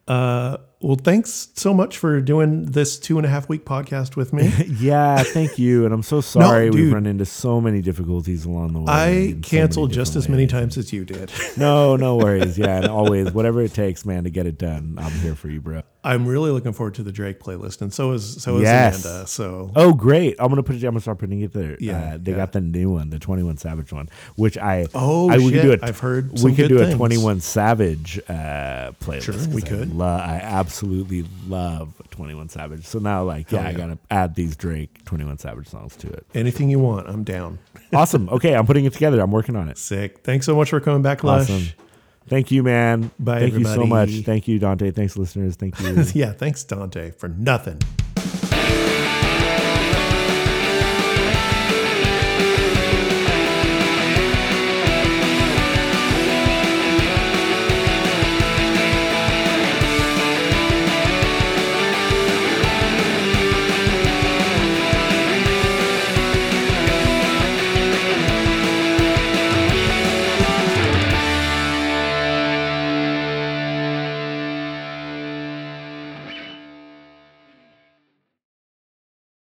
uh well thanks so much for doing this two and a half week podcast with me (laughs) Yeah, thank you. And I'm so (laughs) sorry we've run into so many difficulties along the way. i in so canceled just as many ways. times as you did (laughs) No, no worries. Yeah, and always, whatever it takes, man, to get it done, I'm here for you, bro. I'm really looking forward to the Drake playlist, and so is so is Yes. Amanda. So Oh, great! I'm gonna put it. I'm gonna start putting it there. Yeah, uh, they yeah. got the new one, the 21 Savage one, which I Oh, I, we could do shit. it. I've heard we could do a 21 Savage uh, playlist. Sure, we I could. lo- I absolutely love 21 Savage. So now, like, yeah, Hell I gotta add these Drake 21 Savage songs to it. anything you want, I'm down. (laughs) awesome. Okay, I'm putting it together. I'm working on it. Sick. Thanks so much for coming back, Lush. Awesome. Thank you, man. Bye, Thank you so much. Thank you, Dante. Thanks, listeners. Thank you. (laughs) yeah, thanks Dante for nothing.